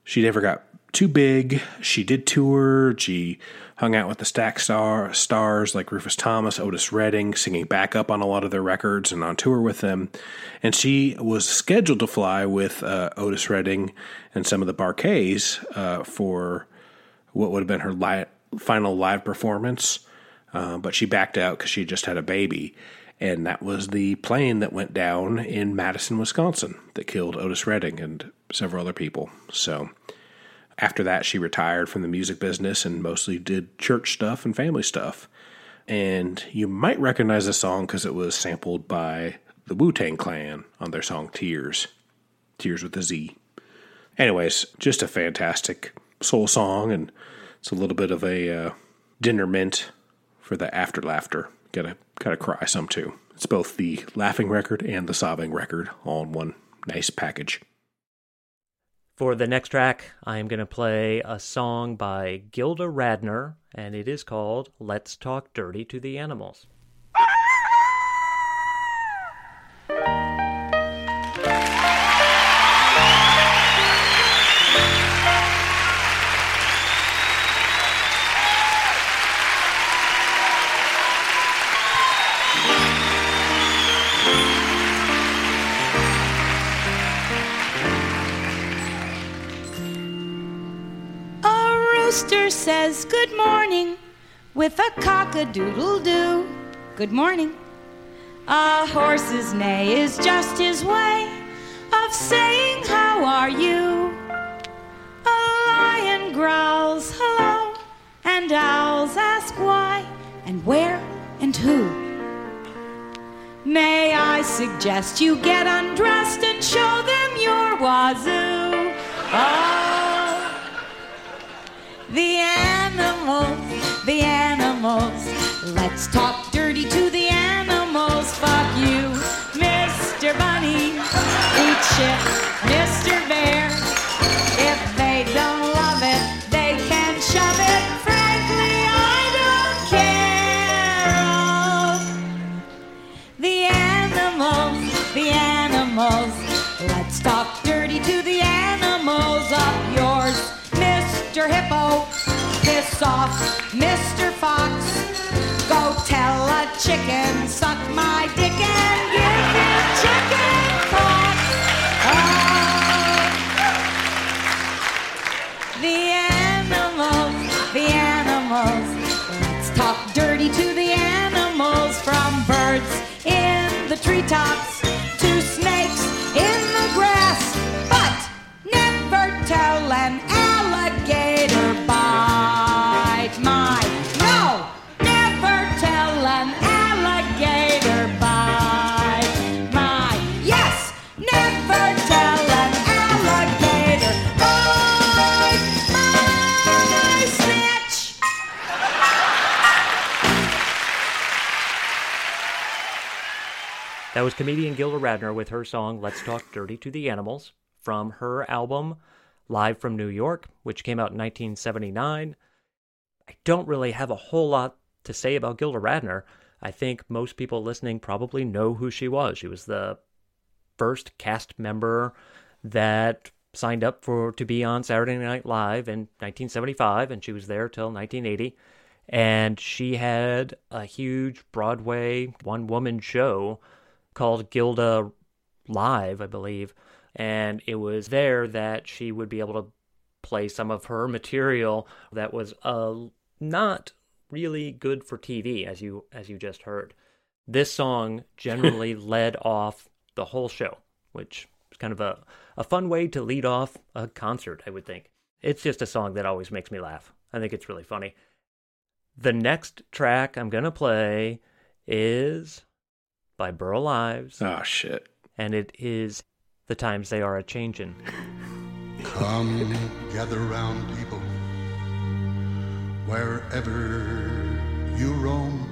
She never got too big. She did tour. She hung out with the Stax star, stars like Rufus Thomas, Otis Redding, singing backup on a lot of their records and on tour with them. And she was scheduled to fly with uh, Otis Redding and some of the Bar-Kays uh, for what would have been her li- final live performance. Uh, but she backed out because she just had a baby. And that was the plane that went down in Madison, Wisconsin, that killed Otis Redding and several other people. So after that, she retired from the music business and mostly did church stuff and family stuff. And you might recognize the song because it was sampled by the Wu Tang Clan on their song Tears. Tears with a Z. Anyways, just a fantastic soul song, and it's a little bit of a uh, dinner mint for the after laughter. Gotta gotta cry some too. It's both the laughing record and the sobbing record all in one nice package. For the next track, I am going to play a song by Gilda Radner, and it is called Let's Talk Dirty to the Animals. With a cock-a-doodle doo. Good morning. A horse's neigh is just his way of saying how are you. A lion growls hello, and owls ask why and where and who. May I suggest you get undressed and show them your wazoo? Oh, the animals, the animals. Let's talk dirty to the animals. Fuck you, Mr. Bunny. Eat shit, Mr. Bear. If they don't love it, they can shove it. Frankly, I don't care. The animals, the animals. Let's talk dirty to the animals up yours, Mr. Hippo. Piss off, Mr. Fox. Go tell a chicken, suck my dick and give him chicken pox. Oh. The animals, the animals. Let's talk dirty to the animals from birds in the treetops That was comedian Gilda Radner with her song Let's Talk Dirty to the Animals from her album Live from New York, which came out in 1979. I don't really have a whole lot to say about Gilda Radner. I think most people listening probably know who she was. She was the first cast member that signed up for to be on Saturday Night Live in 1975, and she was there till 1980. And she had a huge Broadway one woman show called Gilda Live, I believe. And it was there that she would be able to play some of her material that was uh, not really good for TV, as you as you just heard. This song generally led off the whole show, which is kind of a, a fun way to lead off a concert, I would think. It's just a song that always makes me laugh. I think it's really funny. The next track I'm going to play is by Burl Ives. Oh, shit. And it is The Times They Are a Changin'. Come gather round, people, wherever you roam,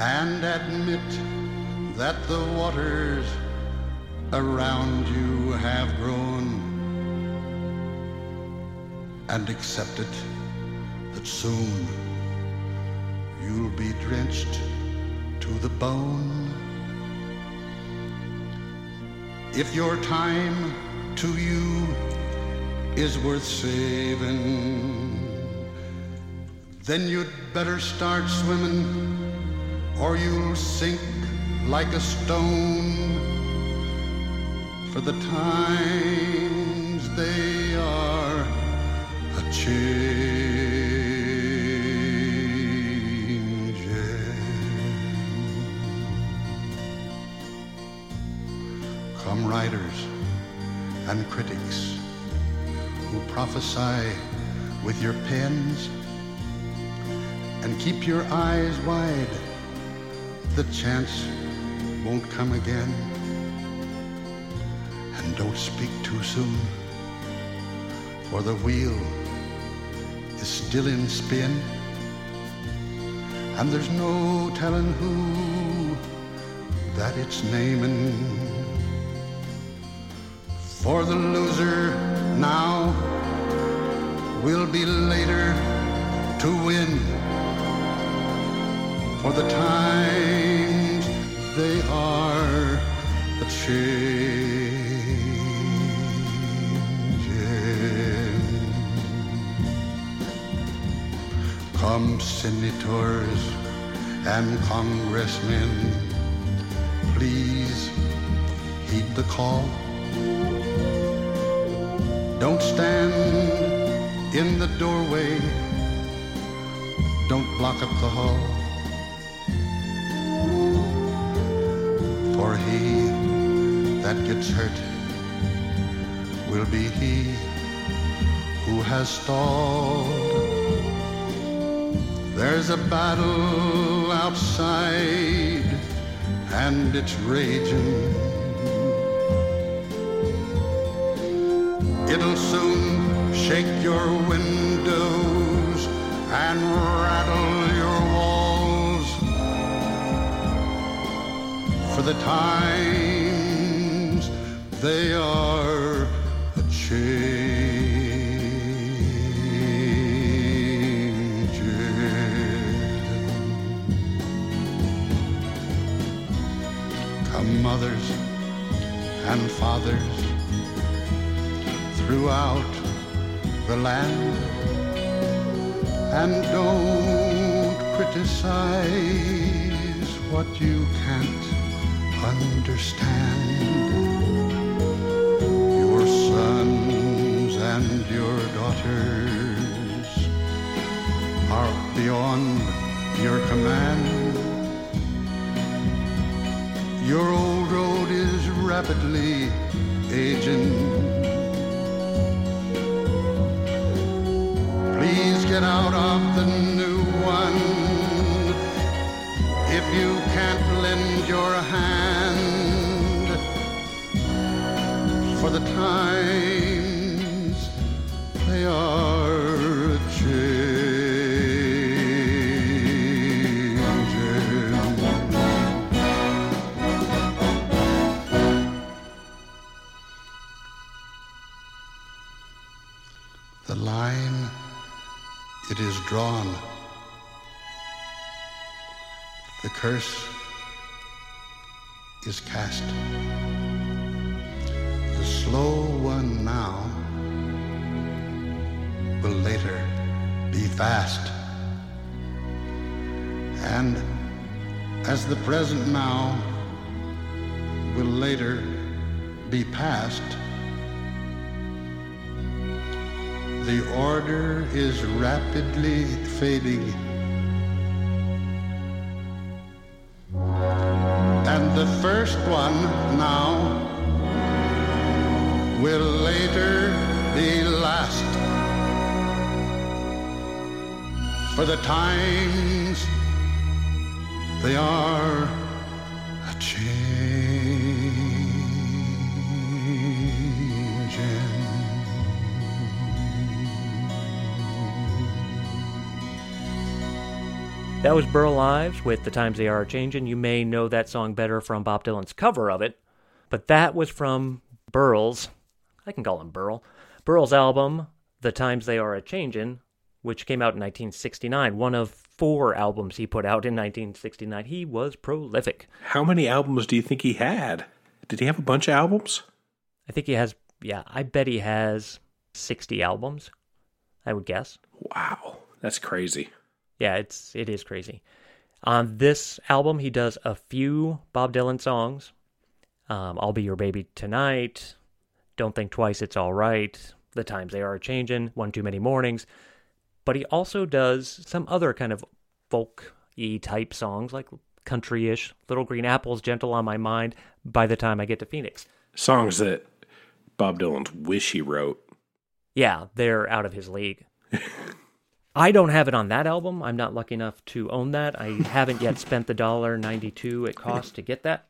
and admit that the waters around you have grown, and accept it that soon you'll be drenched to the bone. If your time to you is worth saving, then you'd better start swimming or you'll sink like a stone. For the times they are a Come writers and critics who prophesy with your pens and keep your eyes wide. The chance won't come again. And don't speak too soon, for the wheel is still in spin. And there's no telling who that it's naming. For the loser now will be later to win. For the times they are a changing. Come senators and congressmen, please heed the call. Don't stand in the doorway. Don't block up the hall. For he that gets hurt will be he who has stalled. There's a battle outside and it's raging. It'll soon shake your windows and rattle your walls. For the times they are a changing. Come mothers and fathers throughout the land and don't criticize what you can't understand. Your sons and your daughters are beyond your command. Your old road is rapidly aging. Get out of the new one. If you can't lend your hand for the times drawn. The curse is cast. The slow one now will later be fast. And as the present now will later be past, the order is rapidly fading. And the first one now will later be last. For the times they are a That was Burl Ives with The Times They Are a Changin'. You may know that song better from Bob Dylan's cover of it, but that was from Burl's, I can call him Burl, Burl's album, The Times They Are a Changin', which came out in 1969, one of four albums he put out in 1969. He was prolific. How many albums do you think he had? Did he have a bunch of albums? I think he has, yeah, I bet he has 60 albums, I would guess. Wow, that's crazy. Yeah, it's it is crazy. On this album, he does a few Bob Dylan songs. Um, I'll be your baby tonight. Don't think twice. It's all right. The times they are changing. One too many mornings. But he also does some other kind of folk-y type songs, like country-ish. Little Green Apples, Gentle on My Mind. By the time I get to Phoenix, Songs that Bob Dylan's wish he wrote. yeah, they're out of his league. I don't have it on that album. I'm not lucky enough to own that. I haven't yet spent the dollar ninety two it costs to get that.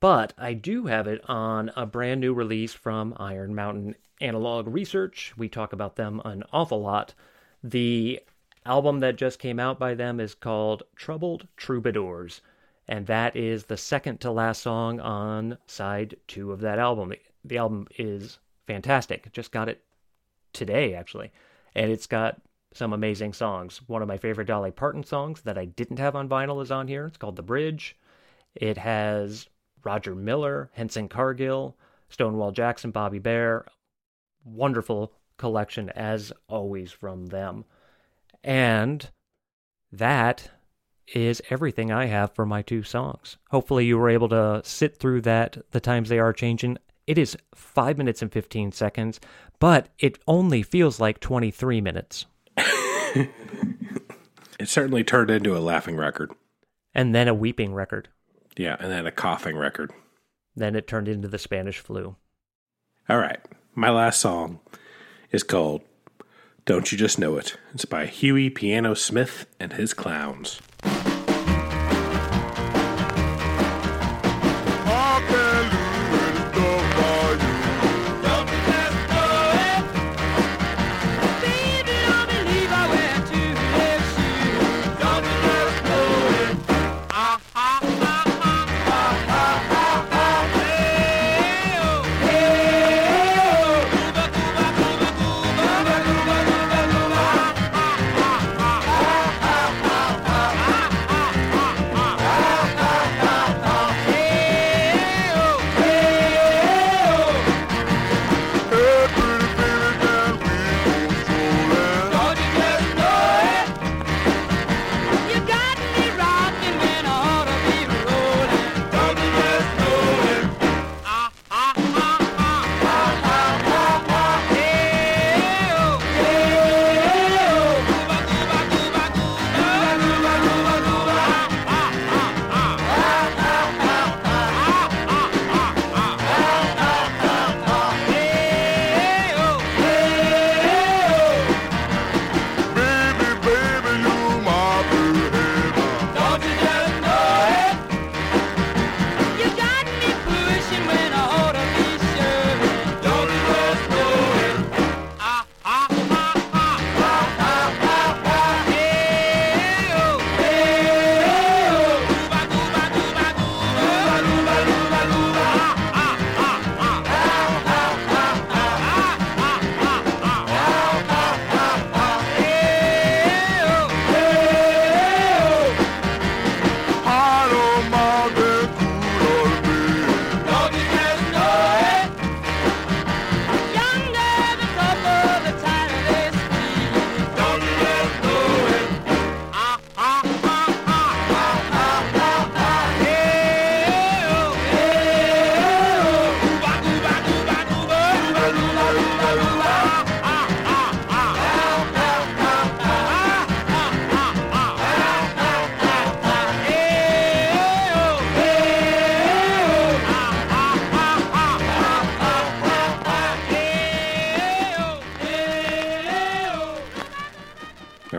But I do have it on a brand new release from Iron Mountain Analog Research. We talk about them an awful lot. The album that just came out by them is called Troubled Troubadours, and that is the second to last song on side two of that album. The album is fantastic. Just got it today, actually, and it's got some amazing songs. One of my favorite Dolly Parton songs that I didn't have on vinyl is on here. It's called The Bridge. It has Roger Miller, Henson Cargill, Stonewall Jackson, Bobby Bare. Wonderful collection, as always, from them. And that is everything I have for my two songs. Hopefully, you were able to sit through that. The times they are changing. It is five minutes and 15 seconds, but it only feels like 23 minutes. It certainly turned into a laughing record. And then a weeping record. Yeah, and then a coughing record. Then it turned into the Spanish flu. All right. My last song is called Don't You Just Know It. It's by Huey Piano Smith and his Clowns.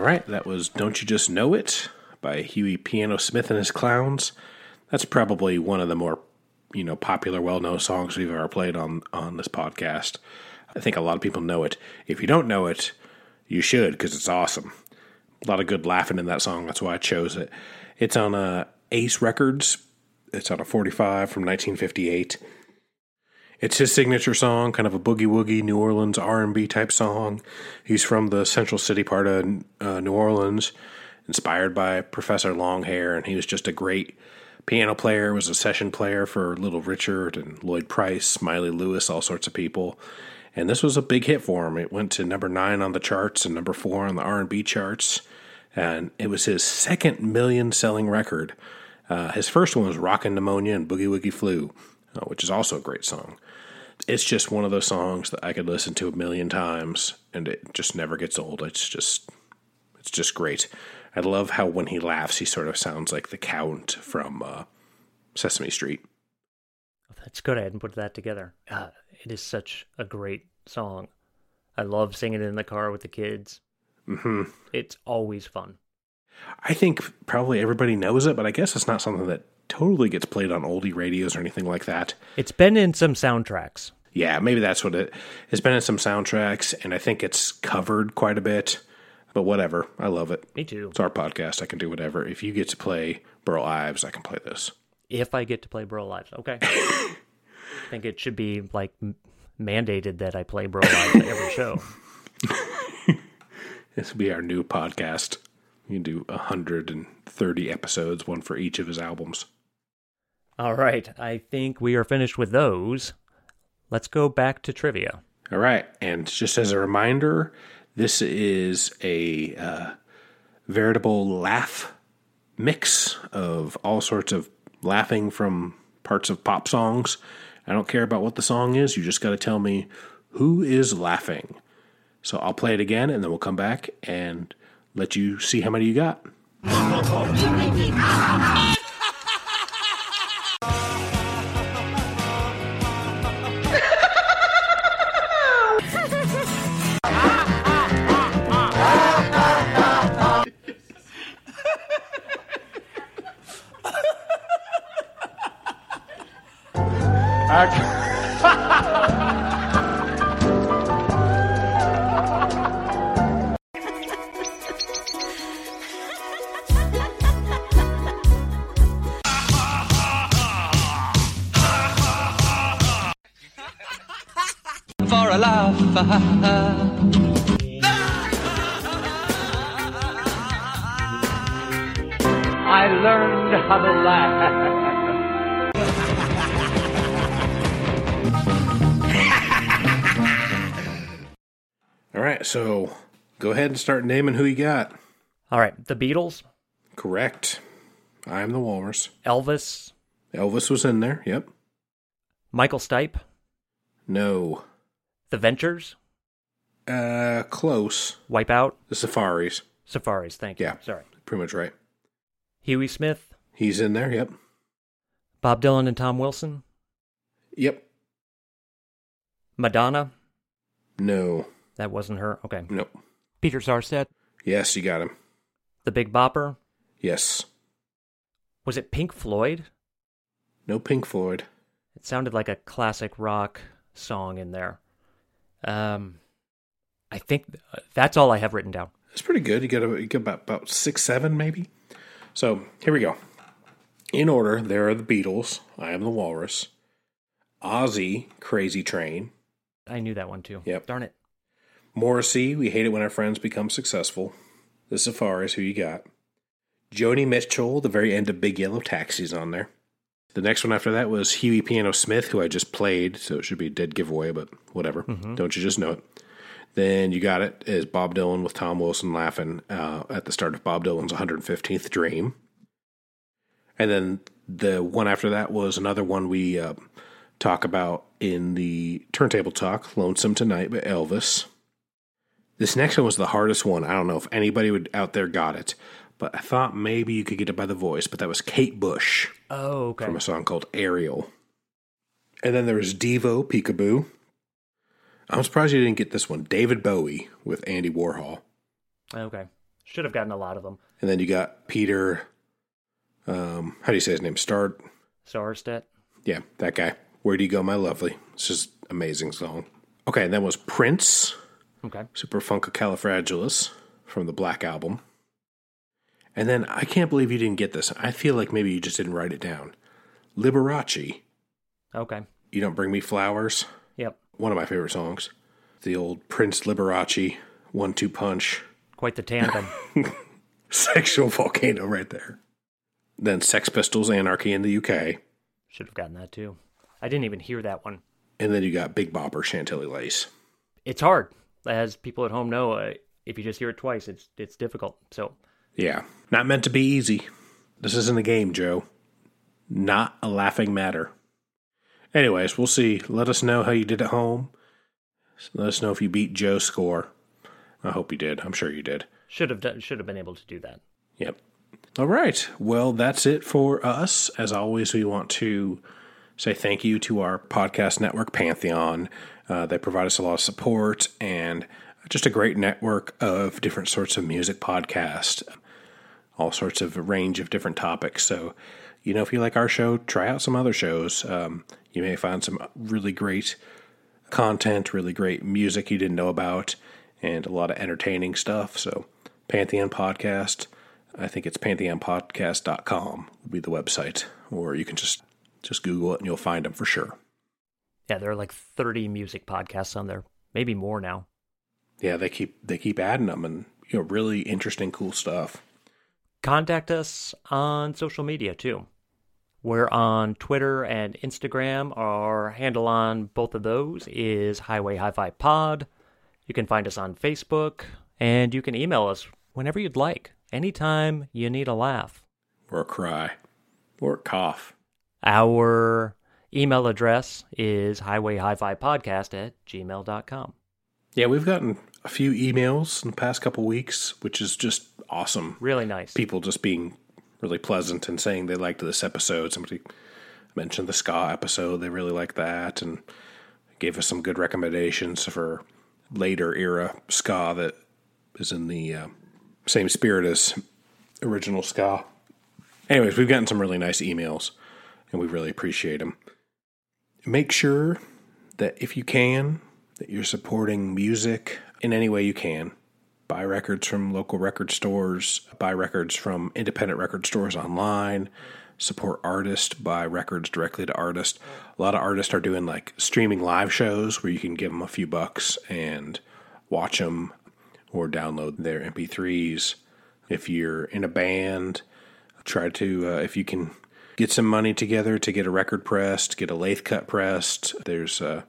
Right, that was Don't You Just Know It by Huey Piano Smith and his Clowns. That's probably one of the more, you know, popular, well-known songs we've ever played on on this podcast. I think a lot of people know it. If you don't know it, you should because it's awesome. A lot of good laughing in that song. That's why I chose it. It's on uh, Ace Records. It's on a 45 from 1958. It's his signature song, kind of a boogie woogie New Orleans R&B type song. He's from the Central City part of uh, New Orleans, inspired by Professor Longhair, and he was just a great piano player. Was a session player for Little Richard and Lloyd Price, Smiley Lewis, all sorts of people. And this was a big hit for him. It went to number nine on the charts and number four on the R&B charts, and it was his second million-selling record. Uh, his first one was Rockin' Pneumonia and Boogie Woogie Flu, uh, which is also a great song it's just one of those songs that I could listen to a million times and it just never gets old. It's just it's just great. I love how when he laughs he sort of sounds like the count from uh, Sesame Street. Let's go ahead and put that together. Uh, it is such a great song. I love singing it in the car with the kids. hmm It's always fun. I think probably everybody knows it, but I guess it's not something that totally gets played on oldie radios or anything like that. It's been in some soundtracks. Yeah, maybe that's what it has been in some soundtracks, and I think it's covered quite a bit. But whatever, I love it. Me too. It's our podcast. I can do whatever. If you get to play Burl Ives, I can play this. If I get to play Burl Ives, okay. I think it should be like mandated that I play Burl Ives every show. This will be our new podcast. You can do 130 episodes, one for each of his albums. All right, I think we are finished with those. Let's go back to trivia. All right, and just as a reminder, this is a uh, veritable laugh mix of all sorts of laughing from parts of pop songs. I don't care about what the song is, you just got to tell me who is laughing. So I'll play it again and then we'll come back and let you see how many you got. Start naming who you got. All right, the Beatles, Correct. I'm the walrus. Elvis, Elvis was in there. Yep. Michael Stipe, No. The Ventures, Uh, close. Wipeout, The Safaris. Safaris. Thank you. Yeah. Sorry. Pretty much right. Huey Smith, He's in there. Yep. Bob Dylan and Tom Wilson, Yep. Madonna. No. That wasn't her. Okay. Nope. Peter Sarstedt, Yes, you got him. The Big Bopper. Yes. Was it Pink Floyd? No Pink Floyd. It sounded like a classic rock song in there. Um, I think that's all I have written down. It's pretty good. You got, you got about, about six, seven, maybe. So here we go. In order, there are the Beatles. I am the Walrus. Ozzy, Crazy Train. I knew that one too. Yep. Darn it. Morrissey, We Hate It When Our Friends Become Successful. The Safaris, who you got. Joni Mitchell, the very end of Big Yellow Taxi's on there. The next one after that was Huey Piano Smith, who I just played, so it should be a dead giveaway, but whatever. Mhm. Don't you just know it? Then you got it is Bob Dylan with Tom Wilson laughing uh, at the start of Bob Dylan's 115th Dream. And then the one after that was another one we uh, talk about in the Turntable Talk, Lonesome Tonight by Elvis. This next one was the hardest one. I don't know if anybody would out there got it, but I thought maybe you could get it by the voice, but that was Kate Bush Oh, okay. from a song called Aerial. And then there was Devo, Peekaboo. I'm surprised you didn't get this one. David Bowie with Andy Warhol. Okay. Should have gotten a lot of them. And then you got Peter. Um, how do you say his name? Start. Sarstedt. Yeah, that guy. Where do you go, my lovely? It's just amazing song. Okay, and that was Prince. Okay. Super Califragilis from the Black Album. And then I can't believe you didn't get this. I feel like maybe you just didn't write it down. Liberace. Okay. You Don't Bring Me Flowers. Yep. One of my favorite songs. The old Prince Liberace one two punch. Quite the tandem. Sexual volcano right there. Then Sex Pistols Anarchy in the UK. Should have gotten that too. I didn't even hear that one. And then you got Big Bopper Chantilly Lace. It's hard. As people at home know, uh, if you just hear it twice, it's it's difficult. So, yeah, not meant to be easy. This isn't a game, Joe. Not a laughing matter. Anyways, we'll see. Let us know how you did at home. Let us know if you beat Joe's score. I hope you did. I'm sure you did. Should have done, should have been able to do that. Yep. All right. Well, that's it for us. As always, we want to say thank you to our podcast network, Pantheon. Uh, they provide us a lot of support and just a great network of different sorts of music podcasts, all sorts of range of different topics. So, you know, if you like our show, try out some other shows. Um, you may find some really great content, really great music you didn't know about, and a lot of entertaining stuff. So, Pantheon Podcast, I think it's pantheonpodcast.com would be the website, or you can just just Google it and you'll find them for sure. Yeah, there are like 30 music podcasts on there, maybe more now. Yeah, they keep they keep adding them and you know really interesting cool stuff. Contact us on social media too. We're on Twitter and Instagram. Our handle on both of those is Highway Hi-Fi Pod. You can find us on Facebook, and you can email us whenever you'd like, anytime you need a laugh. Or a cry. Or a cough. Our email address is highwayhighfipodcast at gmail.com. Yeah, we've gotten a few emails in the past couple weeks, which is just awesome. Really nice. People just being really pleasant and saying they liked this episode. Somebody mentioned the ska episode; they really liked that, and gave us some good recommendations for later era ska that is in the uh, same spirit as original ska. Anyways, we've gotten some really nice emails, and we really appreciate them. Make sure that if you can, that you're supporting music in any way you can buy records from local record stores, buy records from independent record stores online, support artists, buy records directly to artists. A lot of artists are doing like streaming live shows where you can give them a few bucks and watch them or download their MP3s. If you're in a band, try to, uh, if you can get some money together to get a record pressed, get a lathe cut pressed. There's uh,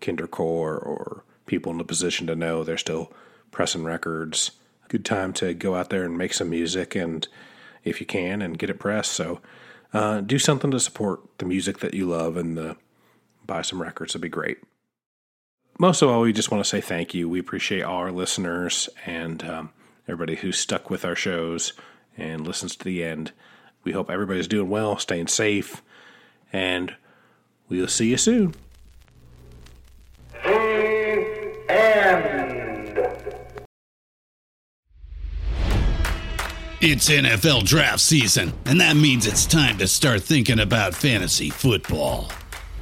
Kindercore or people in a position to know they're still pressing records. Good time to go out there and make some music, and if you can, and get it pressed. So, uh, do something to support the music that you love, and the, buy some records. It'd be great. Most of all, we just want to say thank you. We appreciate all our listeners and um, everybody who's stuck with our shows and listens to the end. We hope everybody's doing well, staying safe, and we'll see you soon. It's NFL draft season, and that means it's time to start thinking about fantasy football.